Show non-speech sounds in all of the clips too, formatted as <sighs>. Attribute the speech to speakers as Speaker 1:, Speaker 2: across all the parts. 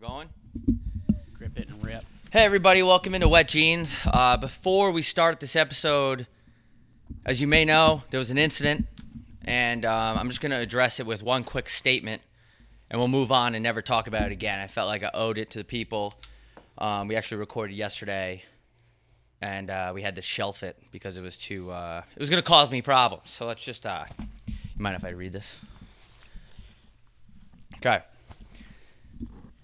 Speaker 1: We're going.
Speaker 2: Grip it and rip.
Speaker 1: Hey, everybody, welcome into Wet Jeans. Uh, before we start this episode, as you may know, there was an incident, and um, I'm just going to address it with one quick statement, and we'll move on and never talk about it again. I felt like I owed it to the people. Um, we actually recorded yesterday, and uh, we had to shelf it because it was too. Uh, it was going to cause me problems. So let's just. Uh, you mind if I read this? Okay.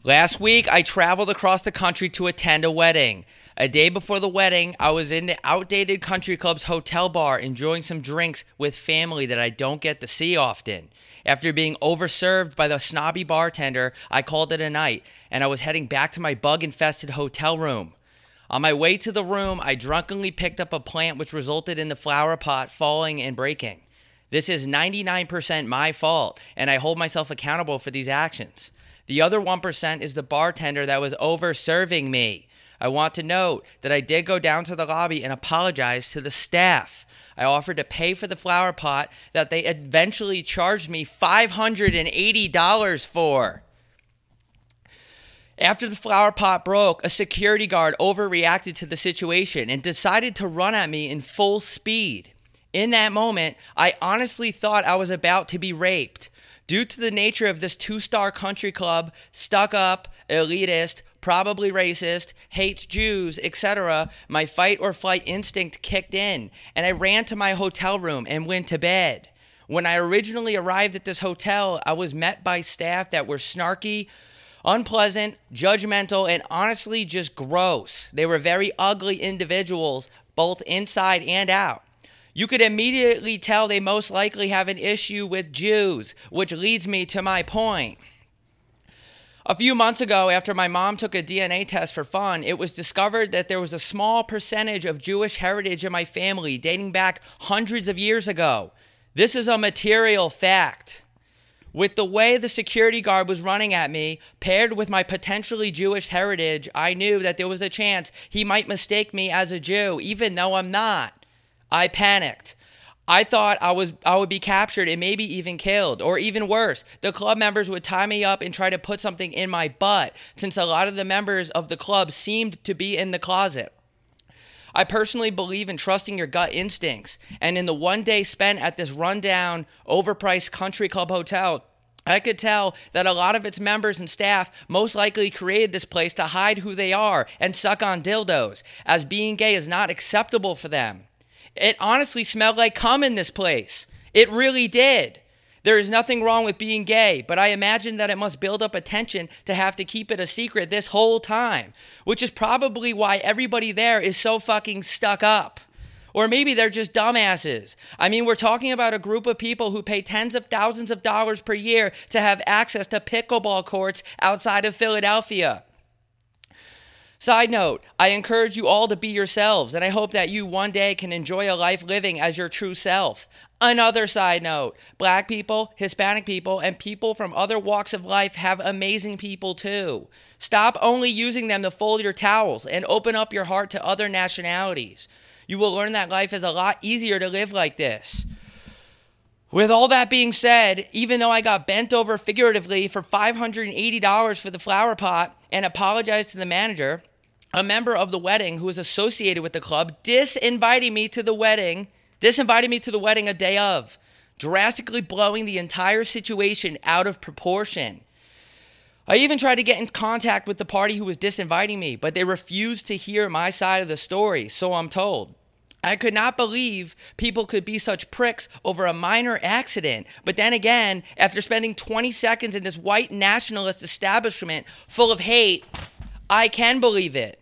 Speaker 1: Last week, I traveled across the country to attend a wedding. A day before the wedding, I was in the outdated country club's hotel bar enjoying some drinks with family that I don't get to see often. After being overserved by the snobby bartender, I called it a night and I was heading back to my bug infested hotel room. On my way to the room, I drunkenly picked up a plant which resulted in the flower pot falling and breaking. This is 99% my fault, and I hold myself accountable for these actions. The other 1% is the bartender that was over serving me. I want to note that I did go down to the lobby and apologize to the staff. I offered to pay for the flower pot that they eventually charged me $580 for. After the flower pot broke, a security guard overreacted to the situation and decided to run at me in full speed. In that moment, I honestly thought I was about to be raped. Due to the nature of this two star country club, stuck up, elitist, probably racist, hates Jews, etc., my fight or flight instinct kicked in, and I ran to my hotel room and went to bed. When I originally arrived at this hotel, I was met by staff that were snarky, unpleasant, judgmental, and honestly just gross. They were very ugly individuals, both inside and out. You could immediately tell they most likely have an issue with Jews, which leads me to my point. A few months ago, after my mom took a DNA test for fun, it was discovered that there was a small percentage of Jewish heritage in my family dating back hundreds of years ago. This is a material fact. With the way the security guard was running at me, paired with my potentially Jewish heritage, I knew that there was a chance he might mistake me as a Jew, even though I'm not. I panicked. I thought I was I would be captured and maybe even killed or even worse the club members would tie me up and try to put something in my butt since a lot of the members of the club seemed to be in the closet. I personally believe in trusting your gut instincts and in the one day spent at this rundown overpriced country club hotel I could tell that a lot of its members and staff most likely created this place to hide who they are and suck on dildos, as being gay is not acceptable for them. It honestly smelled like cum in this place. It really did. There is nothing wrong with being gay, but I imagine that it must build up attention to have to keep it a secret this whole time, which is probably why everybody there is so fucking stuck up. Or maybe they're just dumbasses. I mean, we're talking about a group of people who pay tens of thousands of dollars per year to have access to pickleball courts outside of Philadelphia. Side note, I encourage you all to be yourselves, and I hope that you one day can enjoy a life living as your true self. Another side note black people, Hispanic people, and people from other walks of life have amazing people too. Stop only using them to fold your towels and open up your heart to other nationalities. You will learn that life is a lot easier to live like this. With all that being said, even though I got bent over figuratively for $580 for the flower pot and apologized to the manager, a member of the wedding who was associated with the club disinviting me to the wedding, disinvited me to the wedding a day of, drastically blowing the entire situation out of proportion. I even tried to get in contact with the party who was disinviting me, but they refused to hear my side of the story, so I'm told. I could not believe people could be such pricks over a minor accident. But then again, after spending 20 seconds in this white nationalist establishment full of hate, I can believe it.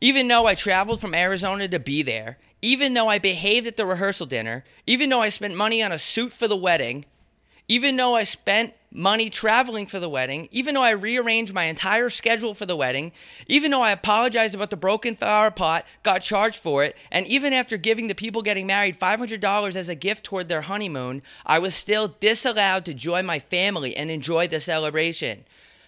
Speaker 1: Even though I traveled from Arizona to be there, even though I behaved at the rehearsal dinner, even though I spent money on a suit for the wedding, even though I spent money traveling for the wedding, even though I rearranged my entire schedule for the wedding, even though I apologized about the broken flower pot, got charged for it, and even after giving the people getting married $500 as a gift toward their honeymoon, I was still disallowed to join my family and enjoy the celebration.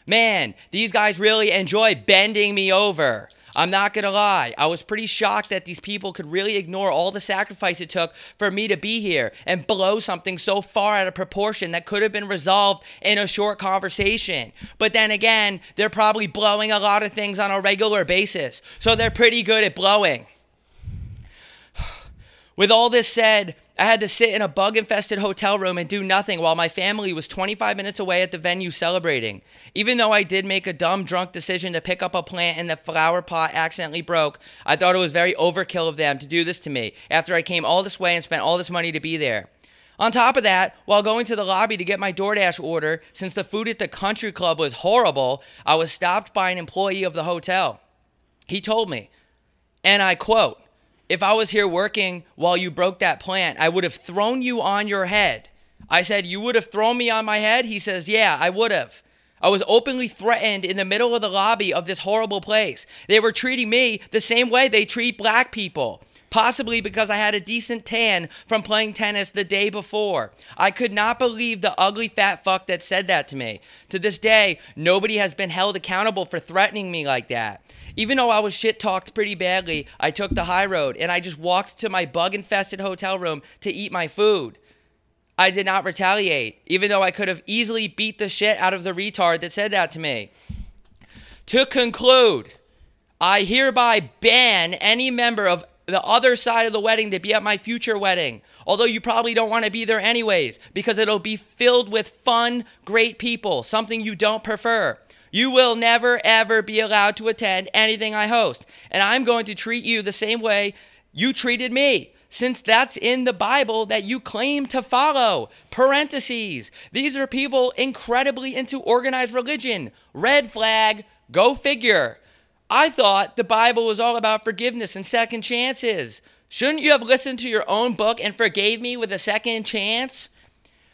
Speaker 1: Man, these guys really enjoy bending me over. I'm not gonna lie. I was pretty shocked that these people could really ignore all the sacrifice it took for me to be here and blow something so far out of proportion that could have been resolved in a short conversation. But then again, they're probably blowing a lot of things on a regular basis, so they're pretty good at blowing. <sighs> With all this said, I had to sit in a bug infested hotel room and do nothing while my family was 25 minutes away at the venue celebrating. Even though I did make a dumb drunk decision to pick up a plant and the flower pot accidentally broke, I thought it was very overkill of them to do this to me after I came all this way and spent all this money to be there. On top of that, while going to the lobby to get my DoorDash order, since the food at the country club was horrible, I was stopped by an employee of the hotel. He told me, and I quote, if I was here working while you broke that plant, I would have thrown you on your head. I said, You would have thrown me on my head? He says, Yeah, I would have. I was openly threatened in the middle of the lobby of this horrible place. They were treating me the same way they treat black people. Possibly because I had a decent tan from playing tennis the day before. I could not believe the ugly fat fuck that said that to me. To this day, nobody has been held accountable for threatening me like that. Even though I was shit talked pretty badly, I took the high road and I just walked to my bug infested hotel room to eat my food. I did not retaliate, even though I could have easily beat the shit out of the retard that said that to me. To conclude, I hereby ban any member of the other side of the wedding to be at my future wedding. Although you probably don't want to be there anyways, because it'll be filled with fun, great people, something you don't prefer. You will never, ever be allowed to attend anything I host. And I'm going to treat you the same way you treated me, since that's in the Bible that you claim to follow. Parentheses. These are people incredibly into organized religion. Red flag. Go figure. I thought the Bible was all about forgiveness and second chances. Shouldn't you have listened to your own book and forgave me with a second chance?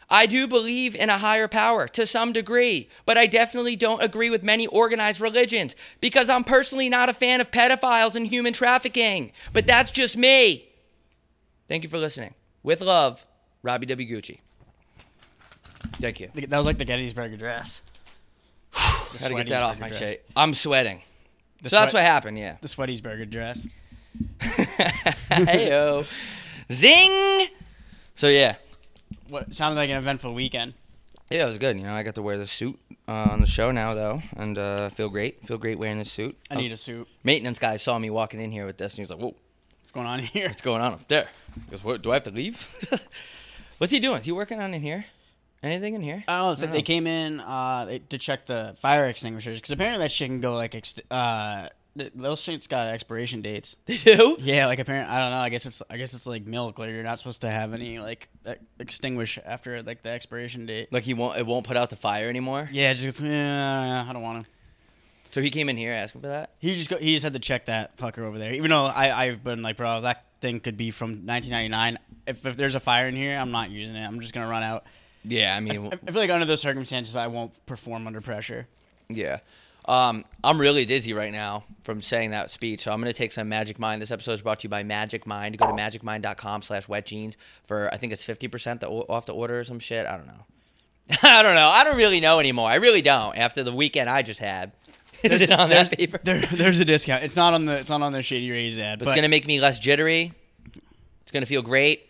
Speaker 1: I do believe in a higher power to some degree, but I definitely don't agree with many organized religions because I'm personally not a fan of pedophiles and human trafficking. But that's just me. Thank you for listening. With love, Robby W. Gucci. Thank you.
Speaker 2: That was like the Gettysburg Address.
Speaker 1: How to get that off my shit. I'm sweating.
Speaker 2: The
Speaker 1: so that's what happened, yeah.
Speaker 2: The Sweaty'sburg Address. <laughs>
Speaker 1: Heyo. Zing! So yeah.
Speaker 2: What sounded like an eventful weekend.
Speaker 1: Yeah, it was good. You know, I got to wear the suit uh, on the show now, though, and uh, feel great. Feel great wearing this suit.
Speaker 2: I need a suit.
Speaker 1: maintenance guy saw me walking in here with this, and he was like, "Whoa,
Speaker 2: What's going on here?
Speaker 1: what's going on up there?" He goes, "What? Do I have to leave?" <laughs> What's he doing? Is he working on in here? Anything in here?
Speaker 2: I don't know. It's like
Speaker 1: I
Speaker 2: they
Speaker 1: don't
Speaker 2: came in uh, they- to check the fire extinguishers because apparently that shit can go like ext- uh, those shits got expiration dates. <laughs>
Speaker 1: They do.
Speaker 2: Yeah, like apparently I don't know. I guess it's I guess it's like milk. Like you're not supposed to have any like extinguish after like the expiration date.
Speaker 1: Like he won't. It won't put out the fire anymore.
Speaker 2: Yeah, just yeah, I don't want to.
Speaker 1: So he came in here asking for that.
Speaker 2: He just go, he just had to check that fucker over there. Even though I I've been like, bro, that thing could be from 1999. If if there's a fire in here, I'm not using it. I'm just gonna run out.
Speaker 1: Yeah, I
Speaker 2: I,
Speaker 1: mean,
Speaker 2: I feel like under those circumstances, I won't perform under pressure.
Speaker 1: yeah. Um, I'm really dizzy right now from saying that speech, so I'm gonna take some Magic Mind. This episode is brought to you by Magic Mind. Go to magicmind.com/slash wet jeans for I think it's 50% the, off the order or some shit. I don't know. <laughs> I don't know. I don't really know anymore. I really don't. After the weekend I just had, <laughs> is it on that paper?
Speaker 2: There, there's a discount. It's not on the it's not on the Shady Rays ad,
Speaker 1: But
Speaker 2: but
Speaker 1: it's gonna make me less jittery. It's gonna feel great.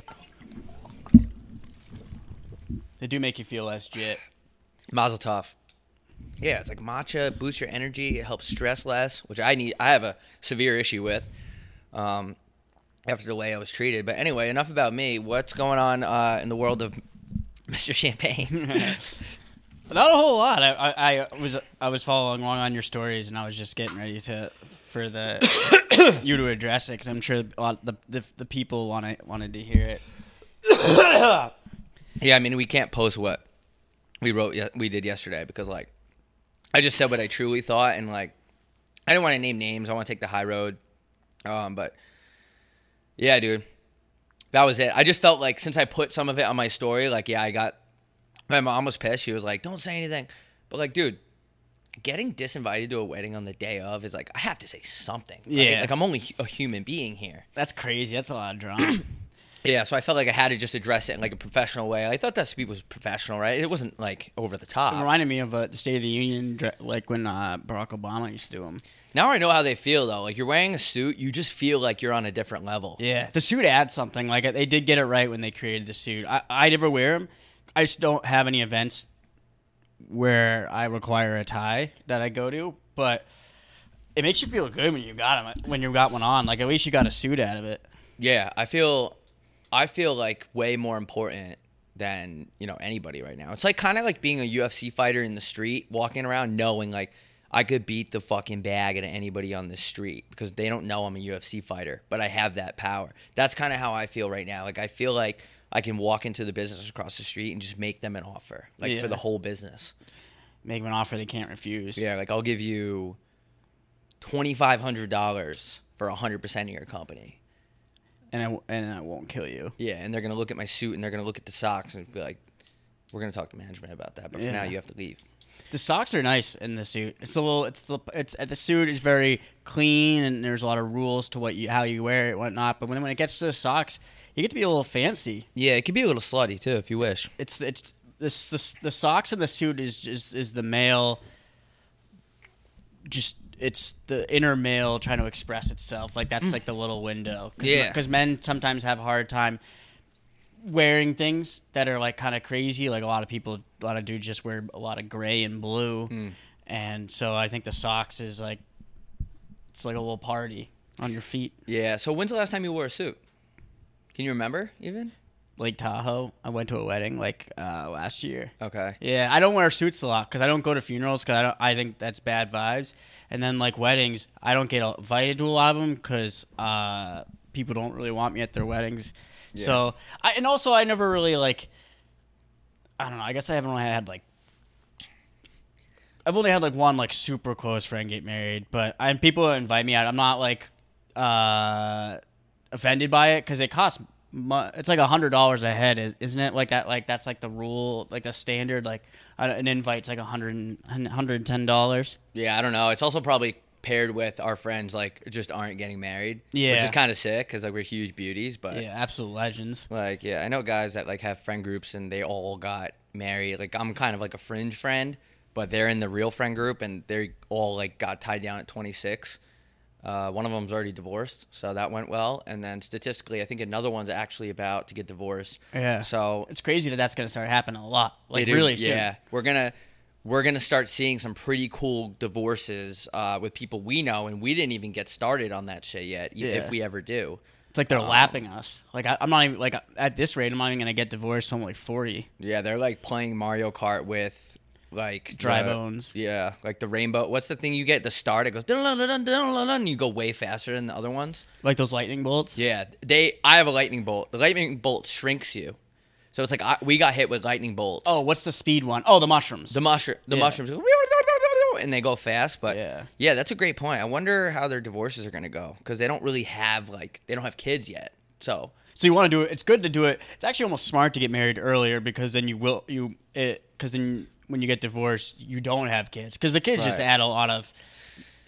Speaker 2: they do make you feel less jit.
Speaker 1: Mazel tov. Yeah, it's like matcha boosts your energy. It helps stress less, which I need. I have a severe issue with. Um, after the way I was treated. But anyway, enough about me. What's going on uh, in the world of <laughs> Mr. Champagne? <laughs>
Speaker 2: Not a whole lot. I, I, I was I was following along on your stories, and I was just getting ready to for the <coughs> you to address it because I'm sure a lot, the, the the people wanted wanted to hear it. <coughs>
Speaker 1: yeah, I mean, we can't post what we wrote. We did yesterday because like I just said what I truly thought, and like I didn't want to name names. I want to take the high road. Um, but yeah, dude, that was it. I just felt like since I put some of it on my story, like yeah, I got my mom was pissed. She was like, "Don't say anything," but like, dude. Getting disinvited to a wedding on the day of is like I have to say something. right?
Speaker 2: Yeah.
Speaker 1: like I'm only a human being here.
Speaker 2: That's crazy. That's a lot of drama. <clears throat>
Speaker 1: Yeah, so I felt like I had to just address it in like a professional way. I thought that speech was professional, right? It wasn't like over the top.
Speaker 2: It reminded me of uh, the State of the Union, like when uh, Barack Obama used to do them.
Speaker 1: Now I know how they feel though. Like you're wearing a suit, you just feel like you're on a different level.
Speaker 2: Yeah, the suit adds something. Like they did get it right when they created the suit. I, I never wear them. I just don't have any events where I require a tie that I go to, but it makes you feel good when you got them. When you got one on, like at least you got a suit out of it.
Speaker 1: Yeah, I feel I feel like way more important than, you know, anybody right now. It's like kind of like being a UFC fighter in the street, walking around knowing like I could beat the fucking bag out of anybody on the street because they don't know I'm a UFC fighter, but I have that power. That's kind of how I feel right now. Like I feel like I can walk into the business across the street and just make them an offer, like
Speaker 2: Yeah.
Speaker 1: for the whole business.
Speaker 2: Make them an offer they can't refuse.
Speaker 1: Yeah, like I'll give you twenty five hundred dollars for hundred percent of your company.
Speaker 2: And it, and it won't kill you.
Speaker 1: Yeah, and they're gonna look at my suit and they're gonna look at the socks and be like, "We're gonna talk to management about that." But for
Speaker 2: Yeah.
Speaker 1: now, you have to leave.
Speaker 2: The socks are nice in the suit. It's a little. It's the. It's uh, the suit is very clean, and there's a lot of rules to what you how you wear it, and whatnot. But when when it gets to the socks, you get to be a little fancy.
Speaker 1: Yeah, it could be a little slutty too if you wish.
Speaker 2: It's it's this the, the socks and the suit is just is the male. Just it's the inner male trying to express itself. Like that's like the little window. Cause,
Speaker 1: Yeah.
Speaker 2: because men sometimes have a hard time wearing things that are like kind of crazy. Like a lot of people, a lot of dudes just wear a lot of gray and blue, and so I think the socks is like it's like a little party on your feet.
Speaker 1: Yeah. So when's the last time you wore a suit? Can you remember even?
Speaker 2: Lake Tahoe. I went to a wedding like uh, last year.
Speaker 1: Okay.
Speaker 2: Yeah, I don't wear suits a lot because I don't go to funerals because I don't. I think that's bad vibes. And then like weddings, I don't get invited to a lot of them because uh, people don't really want me at their weddings. So I and also I never really like. I don't know. I guess I haven't really had like. I've only had like one like super close friend get married, but and people invite me out. I'm not like uh, offended by it because it costs. It's like a hundred dollars a head, is isn't it? Like that. Like that's like the rule, like the standard. Like an invite's like a hundred and hundred and ten dollars.
Speaker 1: Yeah, I don't know. It's also probably paired with our friends like just aren't getting married.
Speaker 2: Yeah, which
Speaker 1: is kind of sick because like we're huge beauties, but
Speaker 2: Yeah, absolute legends.
Speaker 1: Like, yeah, I know guys that like have friend groups and they all got married. Like, I'm kind of like a fringe friend, but they're in the real friend group and they all like got tied down at 26. Uh, one of them's already divorced, so that went well. And then statistically, I think another one's actually about to get divorced.
Speaker 2: Yeah.
Speaker 1: So
Speaker 2: It's crazy that that's gonna start happening a lot. Like
Speaker 1: they do-
Speaker 2: really soon.
Speaker 1: yeah, we're gonna we're gonna start seeing some pretty cool divorces uh, with people we know, and we didn't even get started on that shit yet,
Speaker 2: Yeah.
Speaker 1: if we ever do.
Speaker 2: It's like they're
Speaker 1: Um,
Speaker 2: lapping us. Like I, I'm not even like at this rate, I'm not even gonna get divorced. till I'm like forty.
Speaker 1: Yeah, they're like playing Mario Kart with like
Speaker 2: Dry
Speaker 1: the-
Speaker 2: bones.
Speaker 1: Yeah, like the rainbow. What's the thing you get? at The start. It goes dun dun dun dun dun. You go way faster than the other ones.
Speaker 2: Like those lightning bolts.
Speaker 1: Yeah, they. I have a lightning bolt. The lightning bolt shrinks you, so it's like I, we got hit with lightning bolts.
Speaker 2: Oh, what's the speed one? Oh, the mushrooms.
Speaker 1: the mushroom. The
Speaker 2: Yeah.
Speaker 1: mushrooms. And they go fast, but
Speaker 2: Yeah.
Speaker 1: yeah, that's a great point. I wonder how their divorces are gonna go because they don't really have like they don't have kids yet. So
Speaker 2: So you want to do it? It's good to do it. It's actually almost smart to get married earlier because then you will you it because then when you get divorced you don't have kids because the kids just add a lot of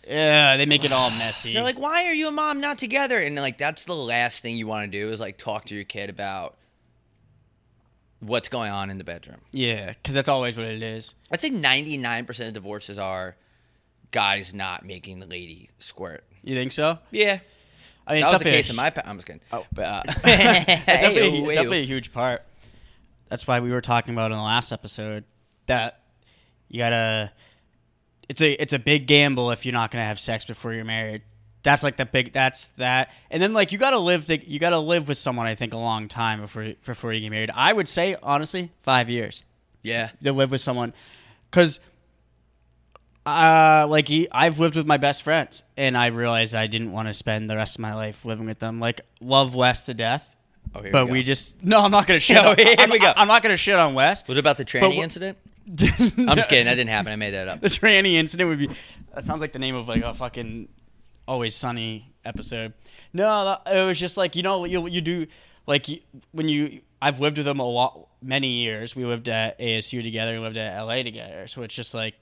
Speaker 2: yeah they make it all messy.
Speaker 1: They're like, why are you and mom not together? And like, that's the last thing you want to do is like talk to your kid about what's going on in the bedroom.
Speaker 2: yeah, because that's always what it is.
Speaker 1: I'd say 99% of divorces are guys not making the lady squirt.
Speaker 2: You think so?
Speaker 1: Yeah.
Speaker 2: I mean,
Speaker 1: That
Speaker 2: it's
Speaker 1: was the
Speaker 2: a
Speaker 1: case in my pa- I'm just kidding.
Speaker 2: Oh.
Speaker 1: But, uh, <laughs>
Speaker 2: It's definitely, <laughs> it's definitely a huge part. That's why we were talking about in the last episode that you gotta. It's a it's a big gamble if you're not gonna have sex before you're married. That's like the big. That's that. And then like you gotta live. The, you gotta live with someone. I think a long time before before you get married. I would say honestly five years
Speaker 1: yeah.
Speaker 2: to live with someone, because. Uh, like he, I've lived with my best friends, and I realized I didn't want to spend the rest of my life living with them. Like, love Wes to death,
Speaker 1: Oh, here
Speaker 2: but
Speaker 1: we,
Speaker 2: we, just no. I'm not gonna <laughs> shit. On,
Speaker 1: here
Speaker 2: I'm,
Speaker 1: we go.
Speaker 2: I'm not gonna shit on Wes.
Speaker 1: Was it about the tranny incident? I'm just kidding. That didn't happen. I made that up. <laughs>
Speaker 2: the tranny incident would be. That sounds like the name of like a fucking Always Sunny episode. No, it was just like you know you you do like when you. I've lived with them a lot, many years. We lived at ASU together. We lived at LA together. So it's just like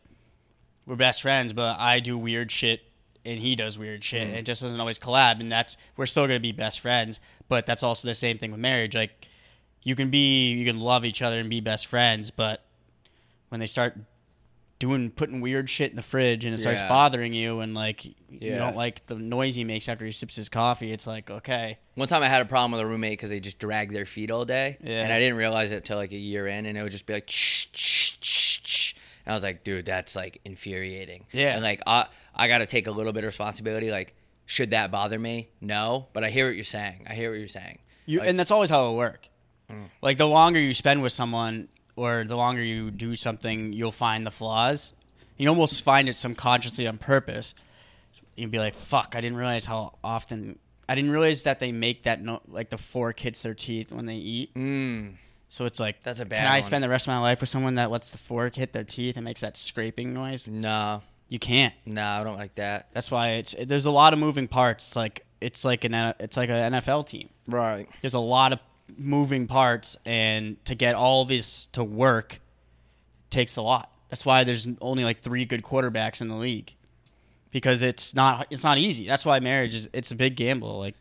Speaker 2: we're best friends, but I do weird shit and he does weird shit.
Speaker 1: Mm.
Speaker 2: And it just doesn't always collab, and that's we're still gonna be best friends. But that's also the same thing with marriage. Like you can be, you can love each other and be best friends, but when they start doing putting weird shit in the fridge and it starts
Speaker 1: Yeah.
Speaker 2: bothering you and like you don't like the noise he makes after he sips his coffee it's like okay
Speaker 1: One time I had a problem with a roommate because they just dragged their feet all day,
Speaker 2: Yeah.
Speaker 1: and I didn't realize it till like a year in, and it would just be like, shh, shh, shh, shh. and I was like, dude, that's like infuriating.
Speaker 2: Yeah.
Speaker 1: and like I I got to take a little bit of responsibility. Like, should that bother me? No, but I hear what you're saying. I hear what you're saying.
Speaker 2: You,
Speaker 1: Like-
Speaker 2: and that's always how it work.
Speaker 1: Mm.
Speaker 2: Like the longer you spend with someone, or the longer you do something, you'll find the flaws. You almost find it subconsciously on purpose. You'd be like, "Fuck! I didn't realize how often. I didn't realize that they make that no, like the fork hits their teeth when they eat.
Speaker 1: Mm,
Speaker 2: So it's like,
Speaker 1: That's a bad
Speaker 2: Can I
Speaker 1: one.
Speaker 2: spend the rest of my life with someone that lets the fork hit their teeth and makes that scraping noise?
Speaker 1: no,
Speaker 2: You can't.
Speaker 1: no, I don't like that.
Speaker 2: That's why it's there's a lot of moving parts. It's like it's like an it's like an NFL team.
Speaker 1: Right.
Speaker 2: there's a lot of moving parts and to get all this to work takes a lot that's why there's only like three good quarterbacks in the league because it's not it's not easy that's why marriage is it's a big gamble like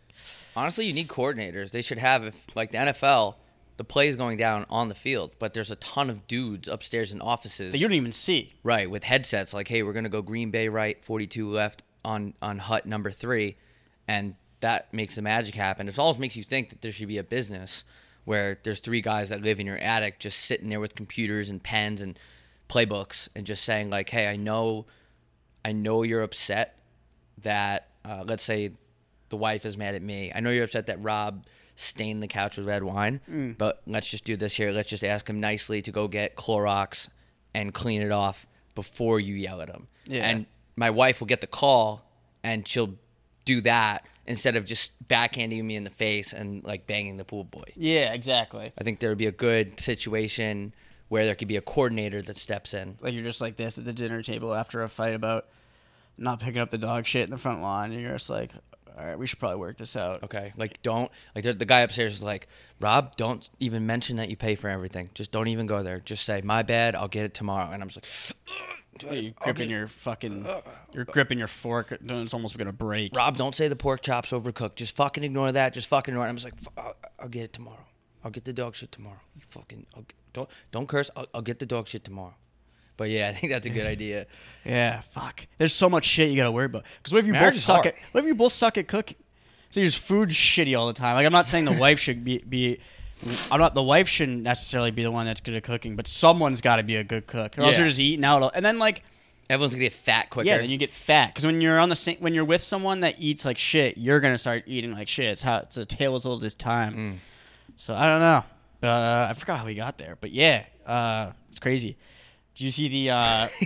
Speaker 1: Honestly, you need coordinators. They should have, if like the NFL, the play is going down on the field, but there's a ton of dudes upstairs in offices.
Speaker 2: that you don't even see
Speaker 1: Right, with headsets like, hey, we're gonna go Green Bay right, forty two left on on hut number three, and that makes the magic happen. It always makes you think that there should be a business where there's three guys that live in your attic just sitting there with computers and pens and playbooks and just saying like, hey, I know, I know you're upset that uh, let's say the wife is mad at me. I know you're upset that Rob stained the couch with red wine,
Speaker 2: Mm.
Speaker 1: but let's just do this here. Let's just ask him nicely to go get Clorox and clean it off before you yell at him.
Speaker 2: Yeah.
Speaker 1: And my wife will get the call and she'll do that instead of just backhanding me in the face and like banging the pool boy.
Speaker 2: yeah exactly
Speaker 1: I think there would be a good situation where there could be a coordinator that steps in.
Speaker 2: like you're just like this at the dinner table after a fight about not picking up the dog shit in the front lawn and you're just like all right we should probably work this out
Speaker 1: Okay, like don't like the, the guy upstairs is like, Rob, don't even mention that you pay for everything. Just don't even go there. Just say my bad. I'll get it tomorrow. And I'm just like,
Speaker 2: you're gripping your fucking uh, you're gripping your fork it's almost gonna break
Speaker 1: Rob, don't say the pork chops overcooked. Just fucking ignore that. Just fucking ignore it. I'm just like, I'll, I'll get it tomorrow. I'll get the dog shit tomorrow. You fucking I'll, don't don't curse. I'll, I'll get the dog shit tomorrow. But yeah, <laughs> I think that's a good <laughs> idea.
Speaker 2: Yeah, fuck. There's so much shit you gotta worry about. Because what if you
Speaker 1: Marriage
Speaker 2: both suck
Speaker 1: hard.
Speaker 2: at what if you both suck at cooking? So just food shitty all the time. Like I'm not saying the <laughs> wife should be be. I'm not. The wife shouldn't necessarily be the one that's good at cooking, but someone's got to be a good cook, or else
Speaker 1: Yeah.
Speaker 2: you're just eating out. And then like,
Speaker 1: Everyone's gonna get fat quicker.
Speaker 2: yeah, then you get fat. Because when you're on the same, when you're with someone that eats like shit, you're gonna start eating like shit. It's how it's a tale as old as time.
Speaker 1: Mm.
Speaker 2: So I don't know. Uh, I forgot how we got there, but yeah, uh, it's crazy. Do you see the? Uh, <laughs>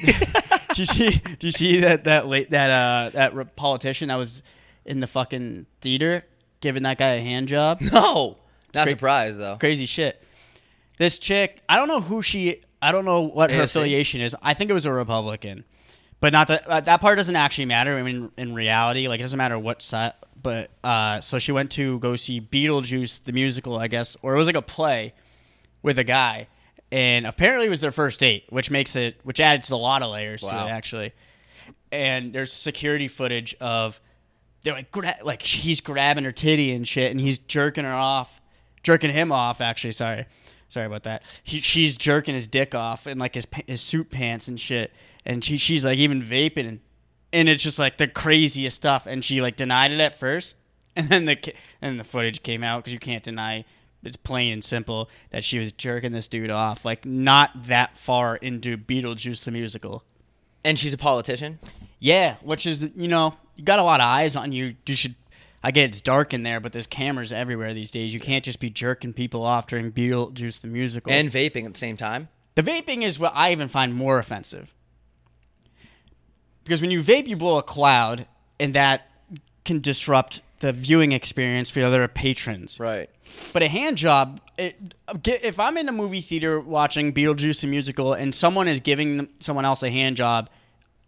Speaker 2: do you see? Do you see that that late that uh that re- politician that was in the fucking theater giving that guy a hand job?
Speaker 1: no, not
Speaker 2: great.
Speaker 1: surprised though.
Speaker 2: Crazy shit. This chick, I don't know who she. I don't know what her
Speaker 1: AOC.
Speaker 2: affiliation is. I think it was a Republican, but not that uh, that part doesn't actually matter. I mean, in reality, like it doesn't matter what side. But uh, so she went to go see Beetlejuice the musical, I guess, or it was like a play with a guy, and apparently it was their first date, which makes it, which adds a lot of layers to it actually. And there's security footage of they're like gra- like he's grabbing her titty and shit, and he's jerking her off, jerking him off. Actually, sorry, sorry about that. He, she's jerking his dick off in like his his suit pants and shit, and she she's like even vaping, and, and it's just like the craziest stuff. And she like denied it at first, <laughs> and then the and the footage came out because you can't deny. It's plain and simple that she was jerking this dude off, like not that far into Beetlejuice the musical.
Speaker 1: And she's a politician.
Speaker 2: Yeah, which is you know you got a lot of eyes on you. You should. I get it's dark in there, but there's cameras everywhere these days. You can't just be jerking people off during Beetlejuice the musical.
Speaker 1: And vaping at the same time.
Speaker 2: the vaping is what I even find more offensive. Because when you vape, you blow a cloud, and that can disrupt the viewing experience for other patrons.
Speaker 1: Right.
Speaker 2: But a hand job, it, if I'm in a movie theater watching Beetlejuice the musical and someone is giving someone else a hand job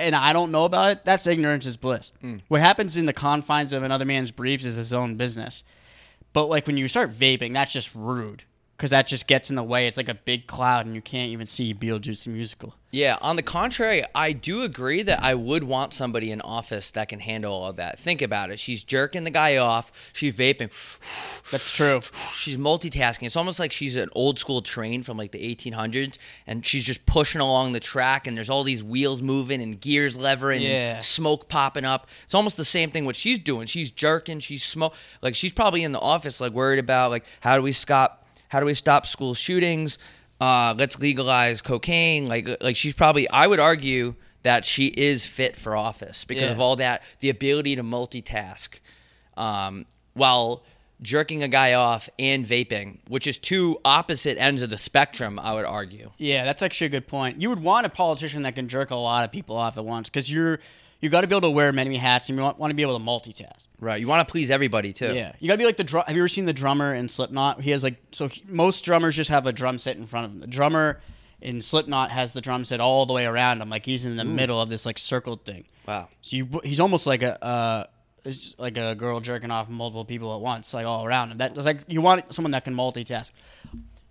Speaker 2: and I don't know about it, that's ignorance is bliss. Hmm. What happens in the confines of another man's briefs is his own business. But like when you start vaping, that's just rude because that just gets in the way. It's like a big cloud, and you can't even see Beetlejuice the musical.
Speaker 1: Yeah, on the contrary, I do agree that I would want somebody in office that can handle all of that. Think about it. She's jerking the guy off. She's vaping.
Speaker 2: That's true.
Speaker 1: She's multitasking. It's almost like she's an old school train from like the 1800s, and she's just pushing along the track, and there's all these wheels moving and gears levering
Speaker 2: Yeah.
Speaker 1: and smoke popping up. It's almost the same thing what she's doing. She's jerking. She's smoke. Like she's probably in the office, like worried about like how do we stop how do we stop school shootings? Uh, let's legalize cocaine. Like like she's probably. I would argue that she is fit for office because
Speaker 2: Yeah.
Speaker 1: of all that, the ability to multitask, um, while jerking a guy off and vaping, which is two opposite ends of the spectrum. I would argue.
Speaker 2: Yeah, that's actually a good point. You would want a politician that can jerk a lot of people off at once because you're you got to be able to wear many hats and you want, want to be able to multitask.
Speaker 1: Right. You want to please everybody too.
Speaker 2: Yeah, you got to be like the drum. Have you ever seen the drummer in Slipknot? He has like so he, most drummers just have a drum set in front of them. The drummer in Slipknot has the drum set all the way around him, like he's in the middle of this like circled thing.
Speaker 1: Wow.
Speaker 2: So you, he's almost like a uh, it's like a girl jerking off multiple people at once, like all around him. That's like you want someone that can multitask.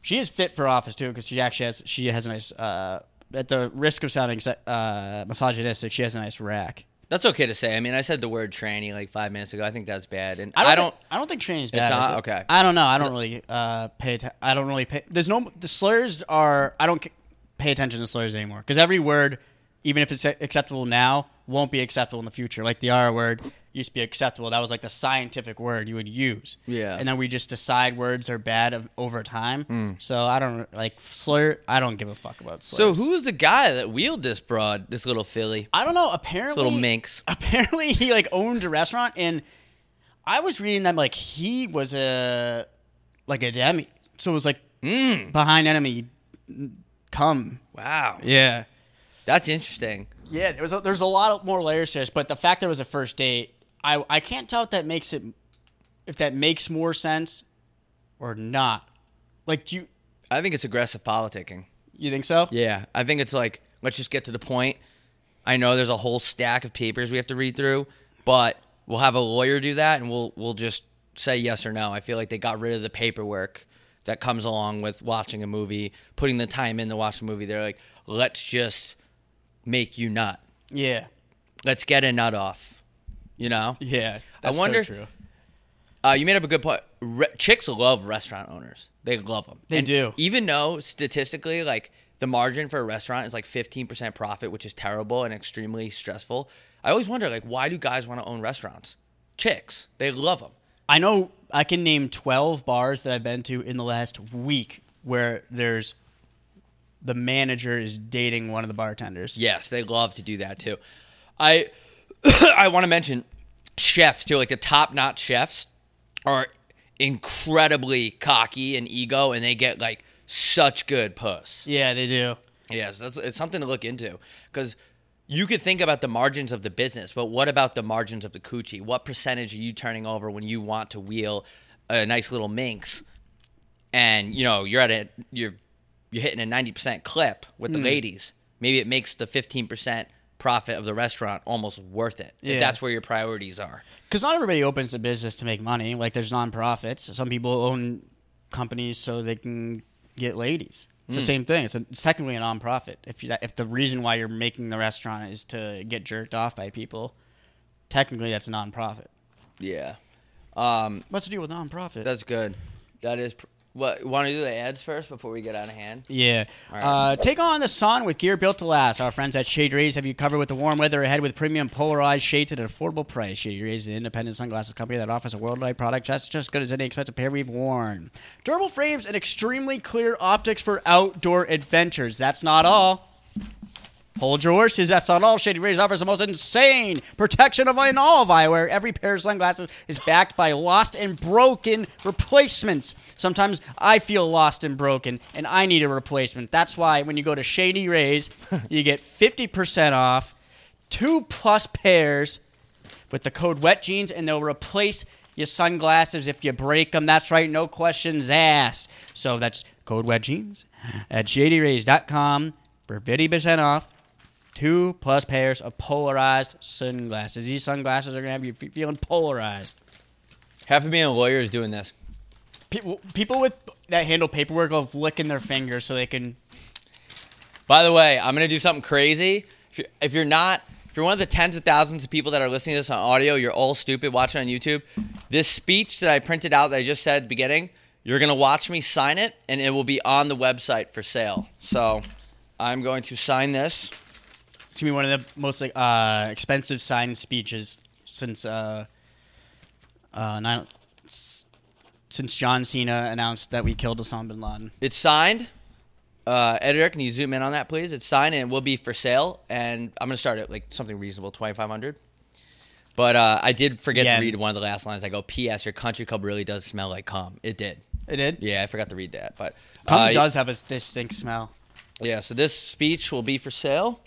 Speaker 2: She is fit for office too because she actually has she has a nice. Uh, at the risk of sounding uh, misogynistic, she has a nice rack.
Speaker 1: That's okay to say. I mean, I said the word tranny like five minutes ago. I think that's bad, and
Speaker 2: I don't.
Speaker 1: I don't.
Speaker 2: Think, I don't think training's bad.
Speaker 1: not?
Speaker 2: is?
Speaker 1: Okay.
Speaker 2: I don't know. I don't really uh, pay. Atten- I don't really pay. There's no. The slurs are. I don't c- pay attention to slurs anymore because every word, even if it's acceptable now, won't be acceptable in the future. Like the R word used to be acceptable. That was like the scientific word you would use.
Speaker 1: Yeah.
Speaker 2: And then we just decide words are bad of, over time. So I don't like slur. I don't give a fuck about slurs.
Speaker 1: So who's the guy that wheeled this broad, this little filly,
Speaker 2: I don't know.
Speaker 1: this
Speaker 2: Apparently,
Speaker 1: little minx? <laughs>
Speaker 2: apparently he like owned a restaurant and I was reading that like he was a like a demi. So it was like
Speaker 1: Mm.
Speaker 2: behind enemy come.
Speaker 1: Wow,
Speaker 2: Yeah.
Speaker 1: that's interesting.
Speaker 2: Yeah, there was a, there's a lot more layers to this, but the fact there was a first date, I I can't tell if that makes it if that makes more sense or not. Like do you
Speaker 1: I think it's aggressive politicking.
Speaker 2: you think so?
Speaker 1: Yeah, I think it's like let's just get to the point. I know there's a whole stack of papers we have to read through, but we'll have a lawyer do that, and we'll we'll just say yes or no. I feel like they got rid of the paperwork that comes along with watching a movie, putting the time in to watch a movie. They're like, let's just make you nut.
Speaker 2: Yeah.
Speaker 1: Let's get a nut off. You know. <laughs>
Speaker 2: Yeah. That's
Speaker 1: wonder-
Speaker 2: so true.
Speaker 1: Uh, you made up a good point. Re- chicks love restaurant owners. They love them.
Speaker 2: They do.
Speaker 1: Even though statistically, like the margin for a restaurant is like 15% profit, which is terrible and extremely stressful. I always wonder, like, why do guys want to own restaurants? Chicks, they love them.
Speaker 2: I know I can name 12 bars that I've been to in the last week where there's the manager is dating one of the bartenders.
Speaker 1: Yes, they love to do that too. I <coughs> I want to mention chefs too, like the top-notch chefs are incredibly cocky and ego, and they get like such good puss.
Speaker 2: Yeah, they do.
Speaker 1: Yes, that's it's something to look into because you could think about the margins of the business, but what about the margins of the coochie? What percentage are you turning over when you want to wheel a nice little minx, and you know you're at a you're you're hitting a ninety percent clip with the
Speaker 2: Hmm.
Speaker 1: ladies? Maybe it makes the fifteen percent profit of the restaurant almost worth it
Speaker 2: Yeah.
Speaker 1: if that's where your priorities are.
Speaker 2: Because not everybody opens a business to make money. Like there's nonprofits. Some people own companies so they can get ladies. It's the same thing. It's, a, it's technically a nonprofit. If you, if the reason why you're making the restaurant is to get jerked off by people, technically that's a nonprofit.
Speaker 1: Yeah, um,
Speaker 2: What's the deal with nonprofit?
Speaker 1: that's good. That is what. Want to do the ads first before we get out of hand?
Speaker 2: Yeah.
Speaker 1: right.
Speaker 2: Uh, take on the sun with gear built to last. Our friends at Shady Rays have you covered with the warm weather ahead with premium polarized shades at an affordable price. Shady Rays is an independent sunglasses company that offers a worldwide product just just good as any expensive pair we've worn. Durable frames and extremely clear optics for outdoor adventures. That's not all. Hold your horses. That's not all. Shady Rays offers the most insane protection of in all of eyewear. Every pair of sunglasses is backed by lost and broken replacements. Sometimes I feel lost and broken, and I need a replacement. That's why when you go to Shady Rays, <laughs> you get 50% off, two plus pairs with the code Wet Jeans, and they'll replace your sunglasses if you break them. That's right, no questions asked. So that's code Wet Jeans at shadyrays.com for 50% off. Two plus pairs of polarized sunglasses. These sunglasses are gonna have you fe- feeling polarized.
Speaker 1: Half of being a lawyer is doing this.
Speaker 2: People, people with that handle paperwork of licking their fingers so they can.
Speaker 1: By the way, I'm gonna do something crazy. If you're, if you're not, if you're one of the tens of thousands of people that are listening to this on audio, you're all stupid watching on YouTube. This speech that I printed out that I just said at the beginning, you're gonna watch me sign it, and it will be on the website for sale. So, I'm going to sign this.
Speaker 2: It's gonna be one of the most like uh, expensive signed speeches since uh, uh, nine, since John Cena announced that we killed Osama bin Laden.
Speaker 1: It's signed. Uh, editor, can you zoom in on that, please? It's signed and it will be for sale. And I'm gonna start at like something reasonable, 2,500. But uh, I did forget
Speaker 2: Yeah.
Speaker 1: to read one of the last lines. I go, "P.S. Your country club really does smell like cum." It did.
Speaker 2: It did.
Speaker 1: Yeah, I forgot to read that. But
Speaker 2: Cum
Speaker 1: uh,
Speaker 2: does have a distinct smell.
Speaker 1: Yeah, so this speech will be for sale.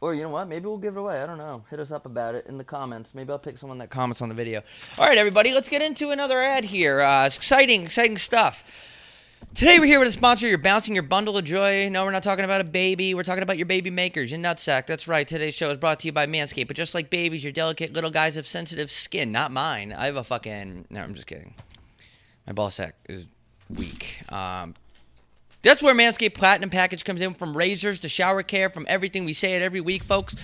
Speaker 1: Or you know what? Maybe we'll give it away. I don't know. Hit us up about it in the comments. Maybe I'll pick someone that comments on the video. All right, everybody, let's get into another ad here. Uh, it's exciting, exciting stuff. Today we're here with a sponsor. You're bouncing your bundle of joy. No, we're not talking about a baby. We're talking about your baby makers, your nutsack. That's right. Today's show is brought to you by Manscaped. But just like babies, your delicate little guys have sensitive skin. Not mine. I have a fucking. No, I'm just kidding. My ball sack is weak. Um, that's where Manscaped Platinum Package comes in from razors to shower care, from everything we say it every week, folks.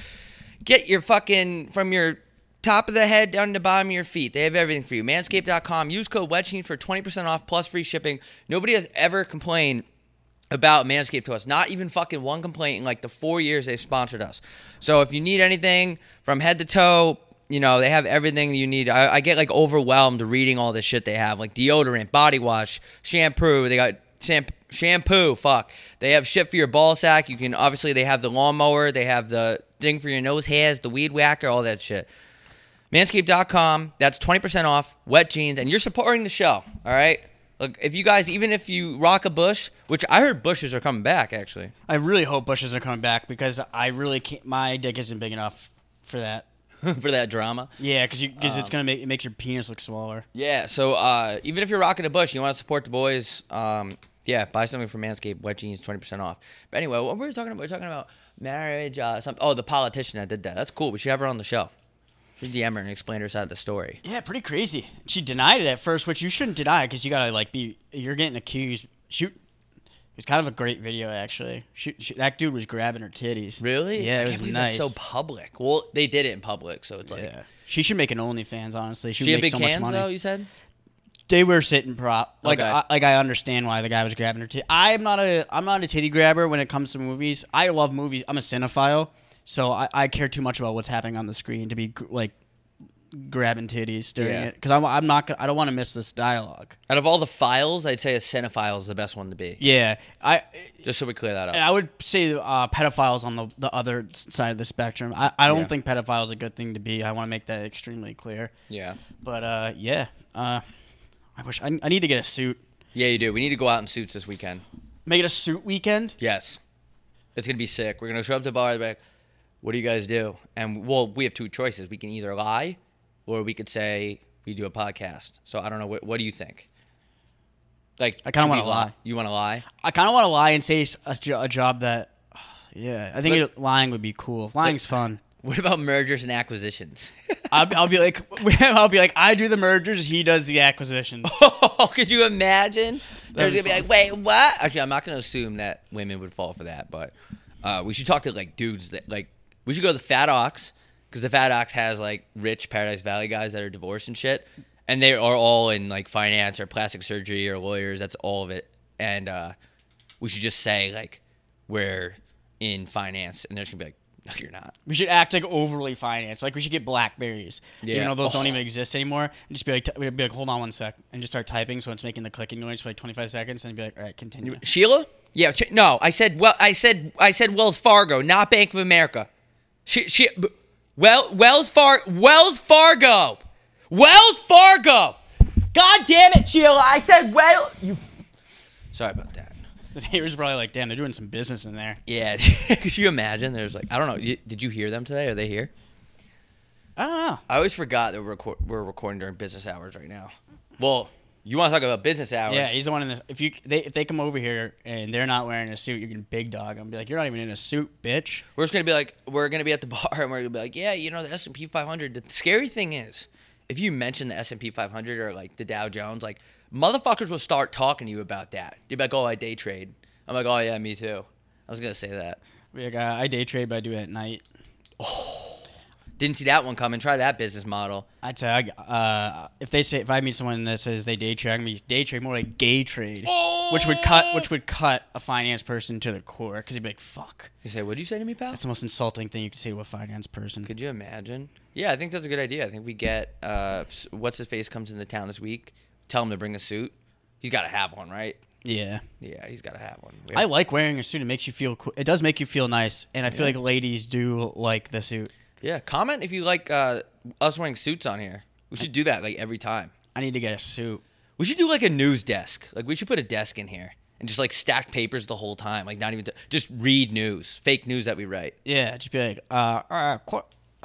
Speaker 1: Get your fucking from your top of the head down to the bottom of your feet. They have everything for you. Manscaped.com. Use code WEDGEHEAT for 20% off plus free shipping. Nobody has ever complained about Manscaped to us. Not even fucking one complaint in like the four years they've sponsored us. So if you need anything from head to toe, you know, they have everything you need. I, I get like overwhelmed reading all the shit they have, like deodorant, body wash, shampoo. They got sham- shampoo. Fuck. They have shit for your ball sack. You can obviously they have the lawnmower. They have the thing for your nose hairs, the weed whacker, all that shit. Manscaped.com. That's 20% off wet jeans, and you're supporting the show. All right. Look, if you guys, even if you rock a bush, which I heard bushes are coming back, actually.
Speaker 2: I really hope bushes are coming back because I really can't. My dick isn't big enough for that. <laughs>
Speaker 1: for that drama.
Speaker 2: Yeah, because because it's gonna make it makes your penis look smaller.
Speaker 1: Yeah, so uh, even if you're rocking a bush, you want to support the boys. Um, yeah, buy something from Manscaped. Wet jeans, twenty percent off. But anyway, what were we talking about? We are talking about marriage. Uh, some oh, the politician that did that. That's cool. We should have her on the show. Should DM her and explain her side of the story.
Speaker 2: Yeah, pretty crazy. She denied it at first, which you shouldn't deny because you gotta like be. You're getting accused. Shoot, it was kind of a great video actually. Shoot, shoot that dude was grabbing her titties.
Speaker 1: Really?
Speaker 2: Yeah, it was nice.
Speaker 1: So public. Well, they did it in public, so it's like.
Speaker 2: yeah, she should make an OnlyFans. Honestly, she,
Speaker 1: She
Speaker 2: would make
Speaker 1: big
Speaker 2: so much money.
Speaker 1: though. You said.
Speaker 2: They were sitting prop. Like,
Speaker 1: Okay.
Speaker 2: I, like I understand why the guy was grabbing her titty. I'm not a I'm not a titty grabber when it comes to movies. I love movies. I'm a cinephile, so I, I care too much about what's happening on the screen to be like grabbing titties during
Speaker 1: Yeah.
Speaker 2: it because I'm I'm not gonna, I don't want to miss this dialogue.
Speaker 1: Out of all the files, I'd say a cinephile is the best one to be.
Speaker 2: Yeah, I
Speaker 1: Just so we clear that up.
Speaker 2: and I would say uh, pedophiles on the the other side of the spectrum. I, I don't
Speaker 1: Yeah.
Speaker 2: think pedophile is a good thing to be. I want to make that extremely clear.
Speaker 1: Yeah.
Speaker 2: But uh, yeah, uh, I wish I, I need to get a suit.
Speaker 1: Yeah, you do. We need to go out in suits this weekend.
Speaker 2: Make it a suit weekend.
Speaker 1: Yes. It's gonna be sick. We're gonna show up to the bar. Like, what do you guys do? And well, we have two choices. We can either lie, or we could say we do a podcast. So I don't know. What, what do you think? Like,
Speaker 2: I kinda wanna lie.
Speaker 1: You want to lie?
Speaker 2: I kind of want to lie and say a, a job that, yeah, I think it, lying would be cool. Lying's fun.
Speaker 1: What about mergers and acquisitions? <laughs>
Speaker 2: I'll, I'll be like, <laughs> I'll be like, I do the mergers, he does the acquisitions. <laughs>
Speaker 1: oh, could you imagine? There's gonna
Speaker 2: be
Speaker 1: be like, wait, what? Actually, I'm not gonna assume that women would fall for that, but uh, we should talk to like dudes that like. We should go to the Fat Ox because the Fat Ox has like rich Paradise Valley guys that are divorced and shit, and they are all in like finance or plastic surgery or lawyers. That's all of it, and uh, we should just say like we're in finance, and they're just gonna be like, no, you're not.
Speaker 2: We should act like overly financed. Like we should get Blackberries,
Speaker 1: Yeah.
Speaker 2: even though those don't
Speaker 1: Oh.
Speaker 2: even exist anymore. And just be like, t- be like, hold on one sec, and just start typing so it's making the clicking noise for like 25 seconds, and be like, all right, continue.
Speaker 1: Sheila? Yeah, no, I said well, I said I said Wells Fargo, not Bank of America. She, she, b- well, Wells Far, Wells Fargo, Wells Fargo. God damn it, Sheila! I said well. You. Sorry about that.
Speaker 2: The neighbors are probably like, damn, they're doing some business in there.
Speaker 1: Yeah, <laughs> could you imagine? There's like I don't know. You, did you hear them today? Are they here?
Speaker 2: I don't know.
Speaker 1: I always forgot that we're, record, we're recording during business hours right now. Well, you want to talk about business hours?
Speaker 2: Yeah, he's the one in the. If you they if they come over here and they're not wearing a suit, you can big dog them. Be like, you're not even in a suit, bitch.
Speaker 1: We're just gonna be like, we're gonna be at the <laughs> bar, and we're gonna be like, yeah, you know, the S and P 500. The scary thing is, if you mention the S and P 500 or like the Dow Jones, like motherfuckers will start talking to you about that. You're like, oh, I day trade. I'm like, oh yeah, me too. I was gonna say that.
Speaker 2: Like, uh, I day trade, but I do it at night.
Speaker 1: Oh, Didn't see that one coming. Try that business model.
Speaker 2: I tell say I- uh, if they say if I meet someone that says they day trade, I'm gonna be day trade more like gay trade, which would cut which would cut a finance person to the core because he'd be like, "Fuck."
Speaker 1: You say, what'd you say to me, pal?
Speaker 2: That's the most insulting thing you could say to a finance person.
Speaker 1: Could you imagine? Yeah, I think that's a good idea. I think we get uh, what's his face comes into town this week. Tell him to bring a suit. He's got to have one, right?
Speaker 2: Yeah,
Speaker 1: Yeah, he's got to have one. We
Speaker 2: I like wearing a suit. It makes you feel. Cool. It does make you feel nice, and I feel like ladies do like the suit.
Speaker 1: yeah, comment if you like uh, us wearing suits on here. We should do that like every time.
Speaker 2: I need to get a suit.
Speaker 1: We should do like a news desk. Like we should put a desk in here and just like stack papers the whole time. Like not even t- just read news, fake news that we write.
Speaker 2: Yeah, just be like, uh, uh,